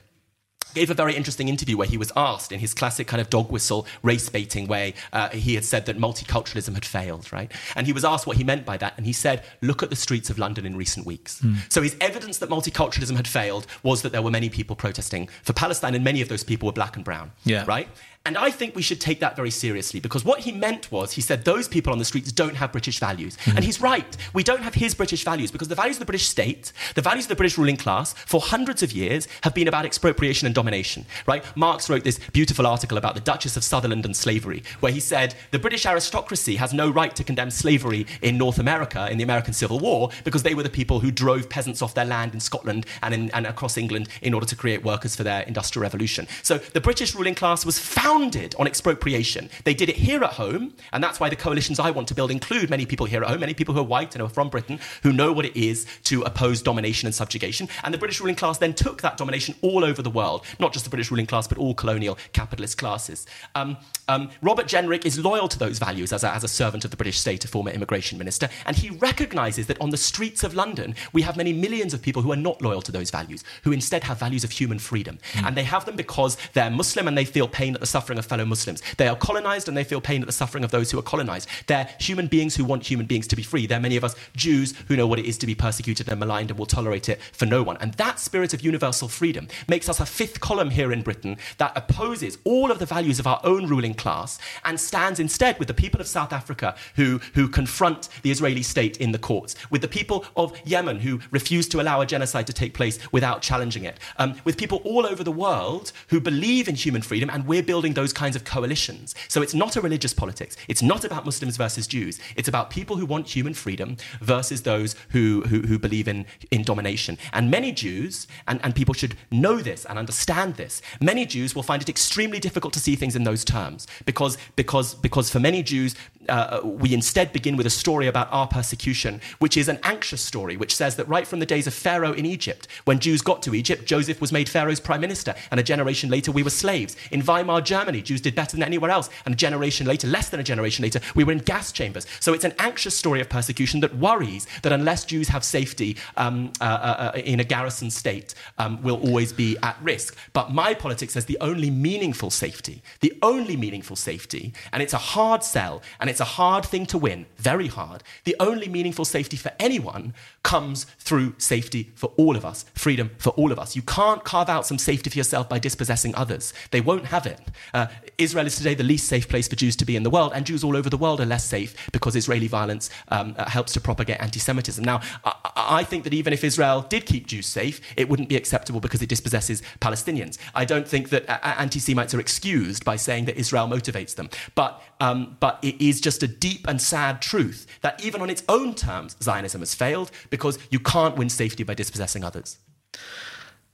gave a very interesting interview where he was asked in his classic kind of dog whistle race baiting way uh, he had said that multiculturalism had failed right and he was asked what he meant by that and he said look at the streets of london in recent weeks Hmm. so his evidence that multiculturalism had failed was that there were many people protesting for palestine and many of those people were black and brown Yeah. right and I think we should take that very seriously because what he meant was he said those people on the streets don't have British values. Hmm. And he's right. We don't have his British values because the values of the British state, the values of the British ruling class for hundreds of years have been about expropriation and domination, right? Marx wrote this beautiful article about the Duchess of Sutherland and slavery where he said the British aristocracy has no right to condemn slavery in North America in the American Civil War because they were the people who drove peasants off their land in Scotland and, in, and across England in order to create workers for their industrial revolution. So the British ruling class was founded on expropriation. They did it here at home, and that's why the coalitions I want to build include many people here at home, many people who are white and who are from Britain, who know what it is to oppose domination and subjugation. And the British ruling class then took that domination all over the world, not just the British ruling class, but all colonial capitalist classes. Um, um, Robert Jenrick is loyal to those values as a, as a servant of the British state, a former immigration minister, and he recognises that on the streets of London, we have many millions of people who are not loyal to those values, who instead have values of human freedom. And they have them because they're Muslim and they feel pain at the suffering of fellow Muslims. They are colonized and they feel pain at the suffering of those who are colonized. They're human beings who want human beings to be free. There are many of us Jews who know what it is to be persecuted and maligned and will tolerate it for no one. And that spirit of universal freedom makes us a fifth column here in Britain that opposes all of the values of our own ruling class and stands instead with the people of South Africa who, who confront the Israeli state in the courts, with the people of Yemen who refuse to allow a genocide to take place without challenging it, um, with people all over the world who believe in human freedom, and we're building those kinds of coalitions. So it's not a religious politics. It's not about Muslims versus Jews. It's about people who want human freedom versus those who, who, who believe in, in domination. And many Jews, and, and people should know this and understand this, many Jews will find it extremely difficult to see things in those terms because, because, because for many Jews, uh, we instead begin with a story about our persecution, which is an anxious story, which says that right from the days of Pharaoh in Egypt, when Jews got to Egypt, Joseph was made Pharaoh's prime minister, and a generation later we were slaves. In Weimar Germany, Jews did better than anywhere else, and a generation later, less than a generation later, we were in gas chambers. So it's an anxious story of persecution that worries that unless Jews have safety um, uh, uh, uh in a garrison state, um, will always be at risk. But my politics says the only meaningful safety, the only meaningful safety, and it's a hard sell, and it's a hard thing to win, very hard. The only meaningful safety for anyone comes through safety for all of us, freedom for all of us. You can't carve out some safety for yourself by dispossessing others. They won't have it. Uh, Israel is today the least safe place for Jews to be in the world, and Jews all over the world are less safe because Israeli violence um, uh, helps to propagate anti Semitism. Now, I, I think that even if Israel did keep Jews safe, it wouldn't be acceptable because it dispossesses Palestinians. I don't think that uh, anti Semites are excused by saying that Israel motivates them. But, um, but it is just a deep and sad truth that even on its own terms, Zionism has failed because you can't win safety by dispossessing others.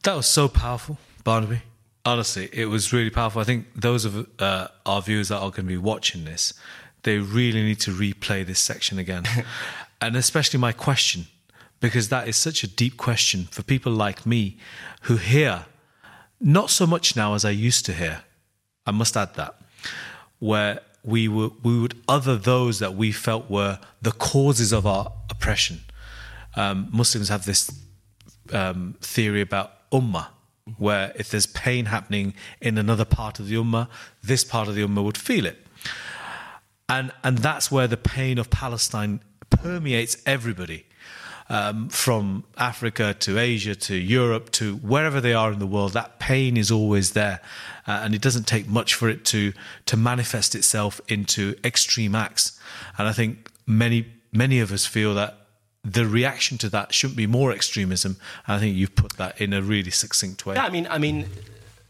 That was so powerful, Barnaby. Honestly, it was really powerful. I think those of uh, our viewers that are going to be watching this, they really need to replay this section again. and especially my question, because that is such a deep question for people like me who hear not so much now as I used to hear. I must add that, where we would, we would other those that we felt were the causes of our oppression. Um, Muslims have this um, theory about ummah, where if there's pain happening in another part of the ummah, this part of the ummah would feel it. And, and that's where the pain of Palestine permeates everybody um, from Africa to Asia to Europe to wherever they are in the world, that pain is always there. Uh, and it doesn't take much for it to, to manifest itself into extreme acts. And I think many, many of us feel that the reaction to that shouldn't be more extremism. And I think you've put that in a really succinct way. Yeah, I mean, I mean,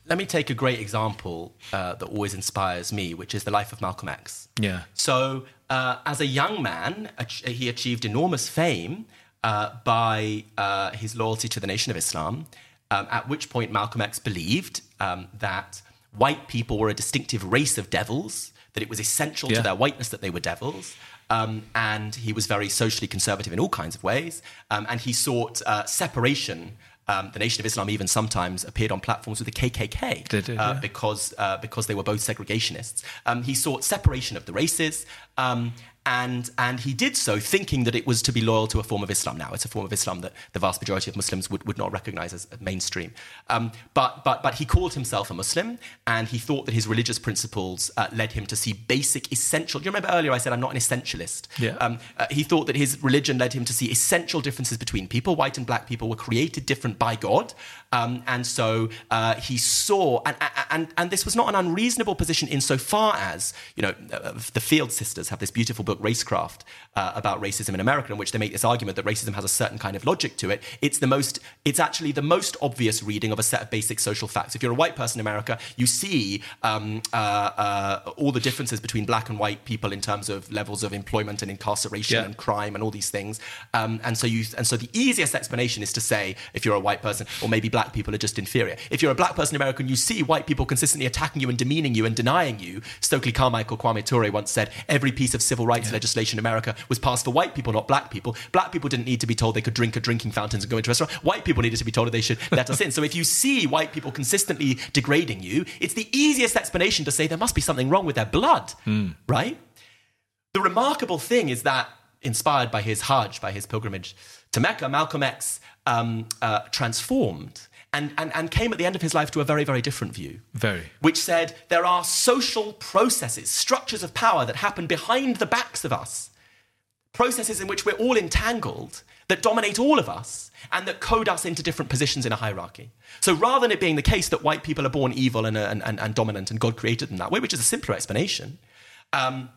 let me take a great example uh, that always inspires me, which is the life of Malcolm X. Yeah. So, uh, as a young man, he achieved enormous fame uh, by uh, his loyalty to the Nation of Islam, um, at which point Malcolm X believed um, that white people were a distinctive race of devils, that it was essential yeah. to their whiteness that they were devils. Um, and he was very socially conservative in all kinds of ways. Um, and he sought uh, separation um, the Nation of Islam even sometimes appeared on platforms with the KKK did, uh, yeah. because uh, because they were both segregationists. Um, he sought separation of the races, um, and, and he did so thinking that it was to be loyal to a form of Islam. Now, it's a form of Islam that the vast majority of Muslims would, would not recognize as mainstream. Um, but, but, but he called himself a Muslim, and he thought that his religious principles uh, led him to see basic, essential. Do you remember earlier I said I'm not an essentialist? Yeah. Um, uh, he thought that his religion led him to see essential differences between people. White and black people were created different by God. Um, and so uh, he saw, and, and, and this was not an unreasonable position insofar as, you know, uh, the Field sisters have this beautiful book, Racecraft, uh, about racism in America, in which they make this argument that racism has a certain kind of logic to it. It's the most, it's actually the most obvious reading of a set of basic social facts. If you're a white person in America, you see um, uh, uh, all the differences between black and white people in terms of levels of employment and incarceration yeah. and crime and all these things. Um, and so you, and so the easiest explanation is to say, if you're a white person, or maybe black people are just inferior. If you're a black person in America and you see white people consistently attacking you and demeaning you and denying you, Stokely Carmichael Kwame Ture once said every piece of civil rights yeah. legislation in America was passed for white people, not black people. Black people didn't need to be told they could drink at drinking fountains and go into a restaurant. White people needed to be told that they should let us in. So if you see white people consistently degrading you, it's the easiest explanation to say there must be something wrong with their blood, mm. right? The remarkable thing is that, inspired by his Hajj, by his pilgrimage to Mecca, Malcolm X um, uh, transformed and, and, and came at the end of his life to a very, very different view. Very. Which said there are social processes, structures of power that happen behind the backs of us, processes in which we're all entangled that dominate all of us and that code us into different positions in a hierarchy. So rather than it being the case that white people are born evil and, and, and, and dominant and God created them that way, which is a simpler explanation, um,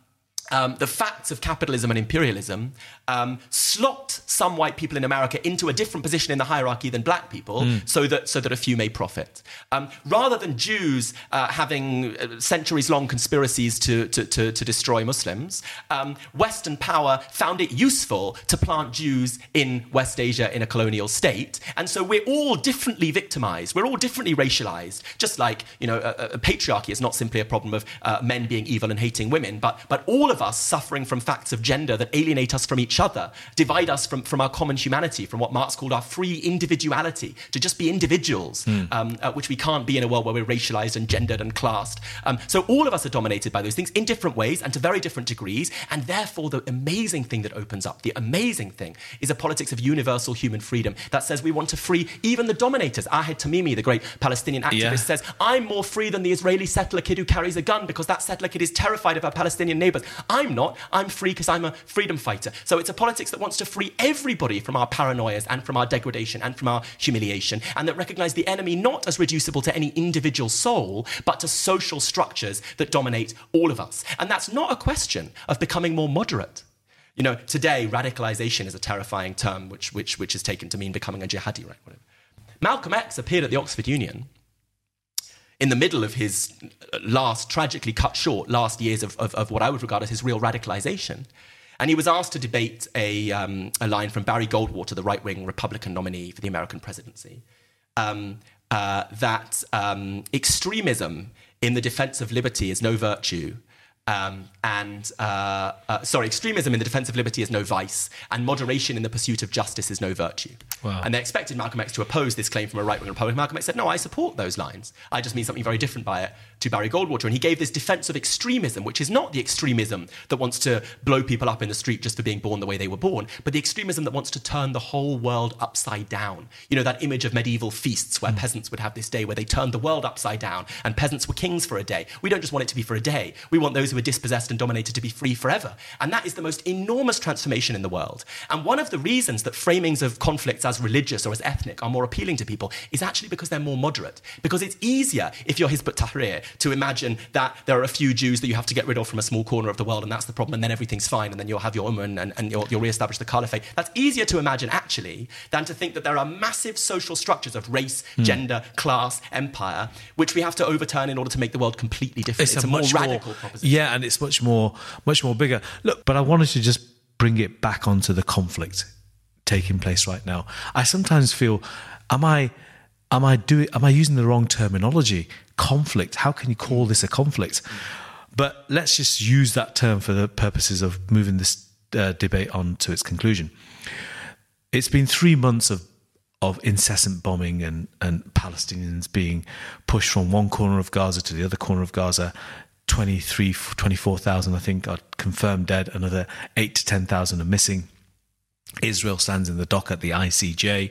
um, the facts of capitalism and imperialism um, slot some white people in America into a different position in the hierarchy than black people, mm. so that so that a few may profit. Um, rather than Jews uh, having uh, centuries-long conspiracies to, to, to, to destroy Muslims, um, Western power found it useful to plant Jews in West Asia in a colonial state, and so we're all differently victimized. We're all differently racialized. Just like you know, a, a patriarchy is not simply a problem of uh, men being evil and hating women, but but all of of us suffering from facts of gender that alienate us from each other, divide us from, from our common humanity, from what Marx called our free individuality, to just be individuals, mm. um, uh, which we can't be in a world where we're racialized and gendered and classed. Um, so all of us are dominated by those things in different ways and to very different degrees. And therefore, the amazing thing that opens up, the amazing thing, is a politics of universal human freedom that says we want to free even the dominators. Ahed Tamimi, the great Palestinian activist, yeah. says, I'm more free than the Israeli settler kid who carries a gun because that settler kid is terrified of our Palestinian neighbors. I'm not. I'm free because I'm a freedom fighter. So it's a politics that wants to free everybody from our paranoias and from our degradation and from our humiliation, and that recognize the enemy not as reducible to any individual soul, but to social structures that dominate all of us. And that's not a question of becoming more moderate. You know, today, radicalization is a terrifying term which, which, which is taken to mean becoming a jihadi, right? Whatever. Malcolm X appeared at the Oxford Union in the middle of his last, tragically cut short, last years of, of, of what I would regard as his real radicalization. And he was asked to debate a, um, a line from Barry Goldwater, the right wing Republican nominee for the American presidency, um, uh, that um, extremism in the defense of liberty is no virtue, um, and uh, uh, sorry, extremism in the defense of liberty is no vice, and moderation in the pursuit of justice is no virtue. Wow. And they expected Malcolm X to oppose this claim from a right wing Republican. Malcolm X said, No, I support those lines. I just mean something very different by it to Barry Goldwater. And he gave this defense of extremism, which is not the extremism that wants to blow people up in the street just for being born the way they were born, but the extremism that wants to turn the whole world upside down. You know, that image of medieval feasts where mm. peasants would have this day where they turned the world upside down and peasants were kings for a day. We don't just want it to be for a day. We want those who are dispossessed and dominated to be free forever. And that is the most enormous transformation in the world. And one of the reasons that framings of conflicts as religious or as ethnic are more appealing to people is actually because they're more moderate. Because it's easier if you're Hizb ut-Tahrir to imagine that there are a few Jews that you have to get rid of from a small corner of the world and that's the problem and then everything's fine and then you'll have your Ummah and, and, and you'll, you'll re-establish the caliphate. That's easier to imagine actually than to think that there are massive social structures of race, mm. gender, class, empire, which we have to overturn in order to make the world completely different. It's, it's a, a, more radical more, proposition. Yeah, and it's much more, much more bigger. Look, but I wanted to just bring it back onto the conflict taking place right now. I sometimes feel, am I, am I doing, am I using the wrong terminology? Conflict. How can you call this a conflict? But let's just use that term for the purposes of moving this uh, debate on to its conclusion. It's been three months of of incessant bombing and, and Palestinians being pushed from one corner of Gaza to the other corner of Gaza, 23, 24,000, I think, are confirmed dead. Another 8 to 10,000 are missing. Israel stands in the dock at the ICJ.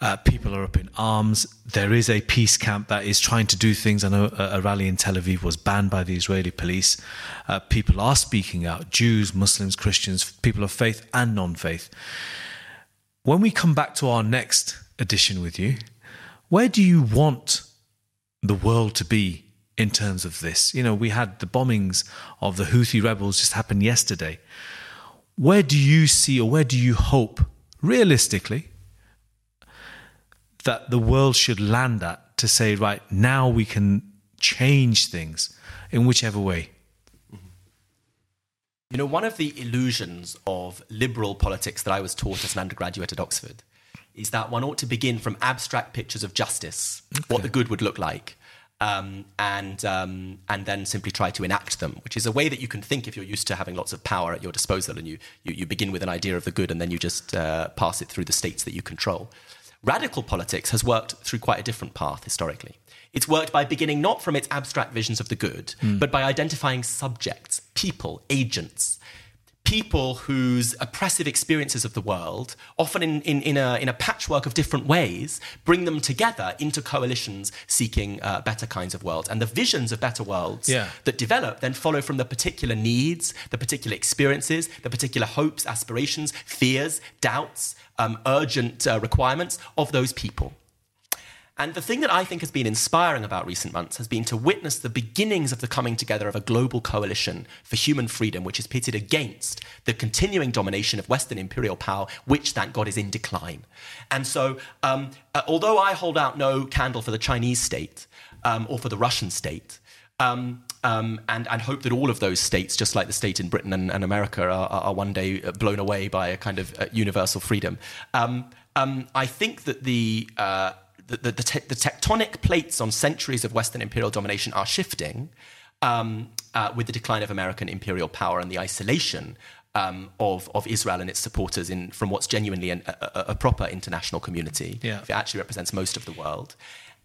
Uh, people are up in arms. There is a peace camp that is trying to do things. I know a, a rally in Tel Aviv was banned by the Israeli police. Uh, people are speaking out Jews, Muslims, Christians, people of faith and non faith. When we come back to our next edition with you, where do you want the world to be in terms of this. You know, we had the bombings of the Houthi rebels just happen yesterday. Where do you see or where do you hope, realistically, that the world should land at to say, right, now we can change things in whichever way? You know, one of the illusions of liberal politics that I was taught as an undergraduate at Oxford is that one ought to begin from abstract pictures of justice, okay. what the good would look like, um, and um, and then simply try to enact them, which is a way that you can think if you're used to having lots of power at your disposal, and you you, you begin with an idea of the good, and then you just uh, pass it through the states that you control. Radical politics has worked through quite a different path historically. It's worked by beginning not from its abstract visions of the good, mm. but by identifying subjects, people, agents, people whose oppressive experiences of the world, often in, in, in, a, in a patchwork of different ways, bring them together into coalitions seeking uh, better kinds of worlds. And the visions of better worlds yeah. that develop then follow from the particular needs, the particular experiences, the particular hopes, aspirations, fears, doubts, um, urgent uh, requirements of those people. And the thing that I think has been inspiring about recent months has been to witness the beginnings of the coming together of a global coalition for human freedom, which is pitted against the continuing domination of Western imperial power, which, thank God, is in decline. And so, um, uh, although I hold out no candle for the Chinese state um, or for the Russian state, um, um, and, and, hope that all of those states, just like the state in Britain and, and America, are, are, one day blown away by a kind of uh, universal freedom. Um, um, I think that the uh, the, the, the, te- the, tectonic plates on centuries of Western imperial domination are shifting. Um, uh, uh, with the decline of American imperial power and the isolation um, of, of Israel and its supporters in, from what's genuinely an, a, a, proper international community. Yeah. It actually represents most of the world.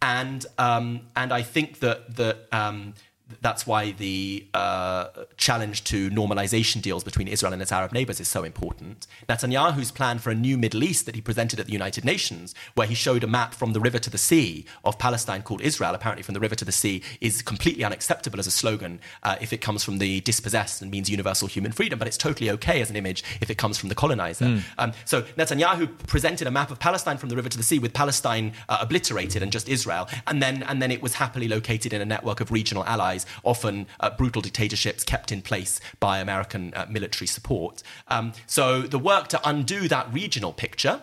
And, um, and I think that, that um, that's why the uh, challenge to normalization deals between Israel and its Arab neighbors is so important. Netanyahu's plan for a new Middle East that he presented at the United Nations, where he showed a map from the river to the sea of Palestine called Israel, apparently from the river to the sea, is completely unacceptable as a slogan uh, if it comes from the dispossessed and means universal human freedom, but it's totally okay as an image if it comes from the colonizer. Mm. Um, so Netanyahu presented a map of Palestine from the river to the sea with Palestine uh, obliterated and just Israel, and then, and then it was happily located in a network of regional allies often uh, brutal dictatorships kept in place by American uh, military support. Um, so the work to undo that regional picture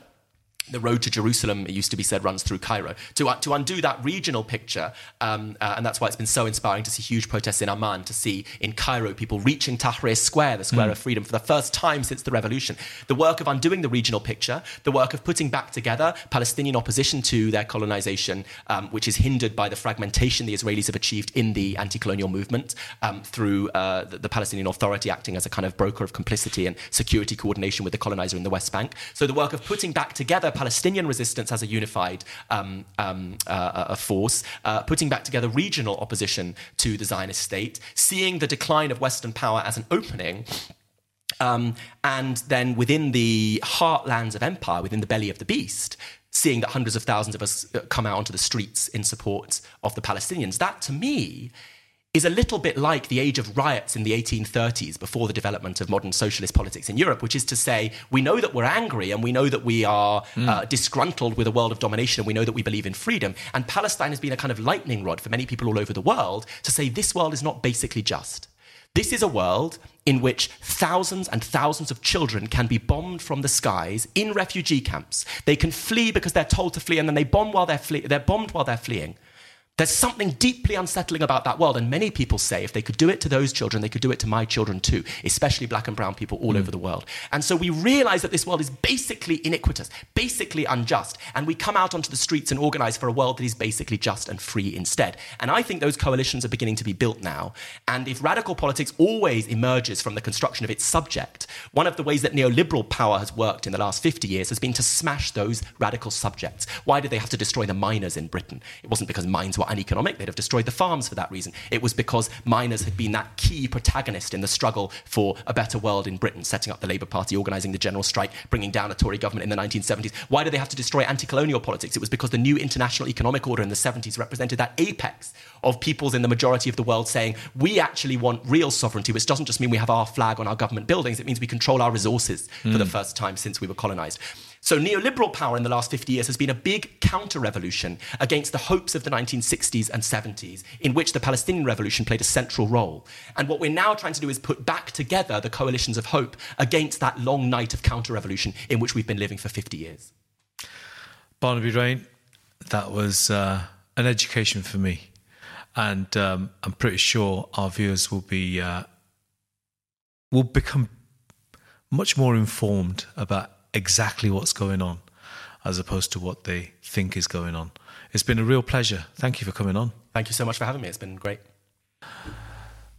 the road to Jerusalem, it used to be said, runs through Cairo. To, uh, to undo that regional picture, um, uh, and that's why it's been so inspiring to see huge protests in Amman, to see in Cairo people reaching Tahrir Square, the square mm. of freedom, for the first time since the revolution. The work of undoing the regional picture, the work of putting back together Palestinian opposition to their colonization, um, which is hindered by the fragmentation the Israelis have achieved in the anti colonial movement um, through uh, the, the Palestinian Authority acting as a kind of broker of complicity and security coordination with the colonizer in the West Bank. So the work of putting back together Palestinian resistance as a unified um, um, uh, a force, uh, putting back together regional opposition to the Zionist state, seeing the decline of Western power as an opening. Um, and then within the heartlands of empire, within the belly of the beast, seeing that hundreds of thousands of us uh, come out onto the streets in support of the Palestinians. That, to me, is a little bit like the age of riots in the 1830s before the development of modern socialist politics in Europe, which is to say, we know that we're angry and we know that we are mm. uh, disgruntled with a world of domination and we know that we believe in freedom. And Palestine has been a kind of lightning rod for many people all over the world to say this world is not basically just. This is a world in which thousands and thousands of children can be bombed from the skies in refugee camps. They can flee because they're told to flee, and then they bomb while they're, fle- they're bombed while they're fleeing. There's something deeply unsettling about that world. And many people say if they could do it to those children, they could do it to my children too, especially black and brown people all mm. over the world. And so we realize that this world is basically iniquitous, basically unjust. And we come out onto the streets and organize for a world that is basically just and free instead. And I think those coalitions are beginning to be built now. And if radical politics always emerges from the construction of its subject, one of the ways that neoliberal power has worked in the last 50 years has been to smash those radical subjects. Why did they have to destroy the miners in Britain? It wasn't because mines were uneconomic, they'd have destroyed the farms for that reason. It was because miners had been that key protagonist in the struggle for a better world in Britain, setting up the Labour Party, organising the general strike, bringing down a Tory government in the 1970s. Why did they have to destroy anti colonial politics? It was because the new international economic order in the 70s represented that apex of peoples in the majority of the world saying, we actually want real sovereignty, which doesn't just mean we have our flag on our government buildings, it means we control our resources mm. for the hmm. first time since we were colonised. So, neoliberal power in the last 50 years has been a big counter revolution against the hopes of the 1960s and 70s, in which the Palestinian revolution played a central role. And what we're now trying to do is put back together the coalitions of hope against that long night of counter revolution in which we've been living for 50 years. Barnaby Raine, that was uh, an education for me. And um, I'm pretty sure our viewers will be uh, will become much more informed about exactly what's going on as opposed to what they think is going on. It's been a real pleasure. Thank you for coming on. Thank you so much for having me. It's been great.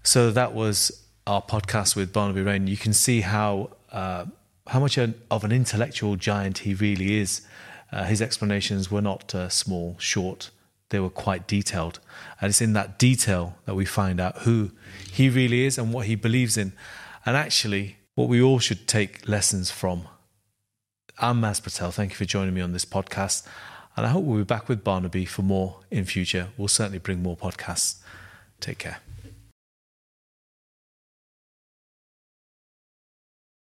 So that was our podcast with Barnaby Raine. You can see how uh, how much of an intellectual giant he really is. Uh, his explanations were not uh, small, short. They were quite detailed, and it's in that detail that we find out who he really is and what he believes in, and actually what we all should take lessons from I'm Maz Patel. Thank you for joining me on this podcast. And I hope we'll be back with Barnaby for more in future. We'll certainly bring more podcasts. Take care.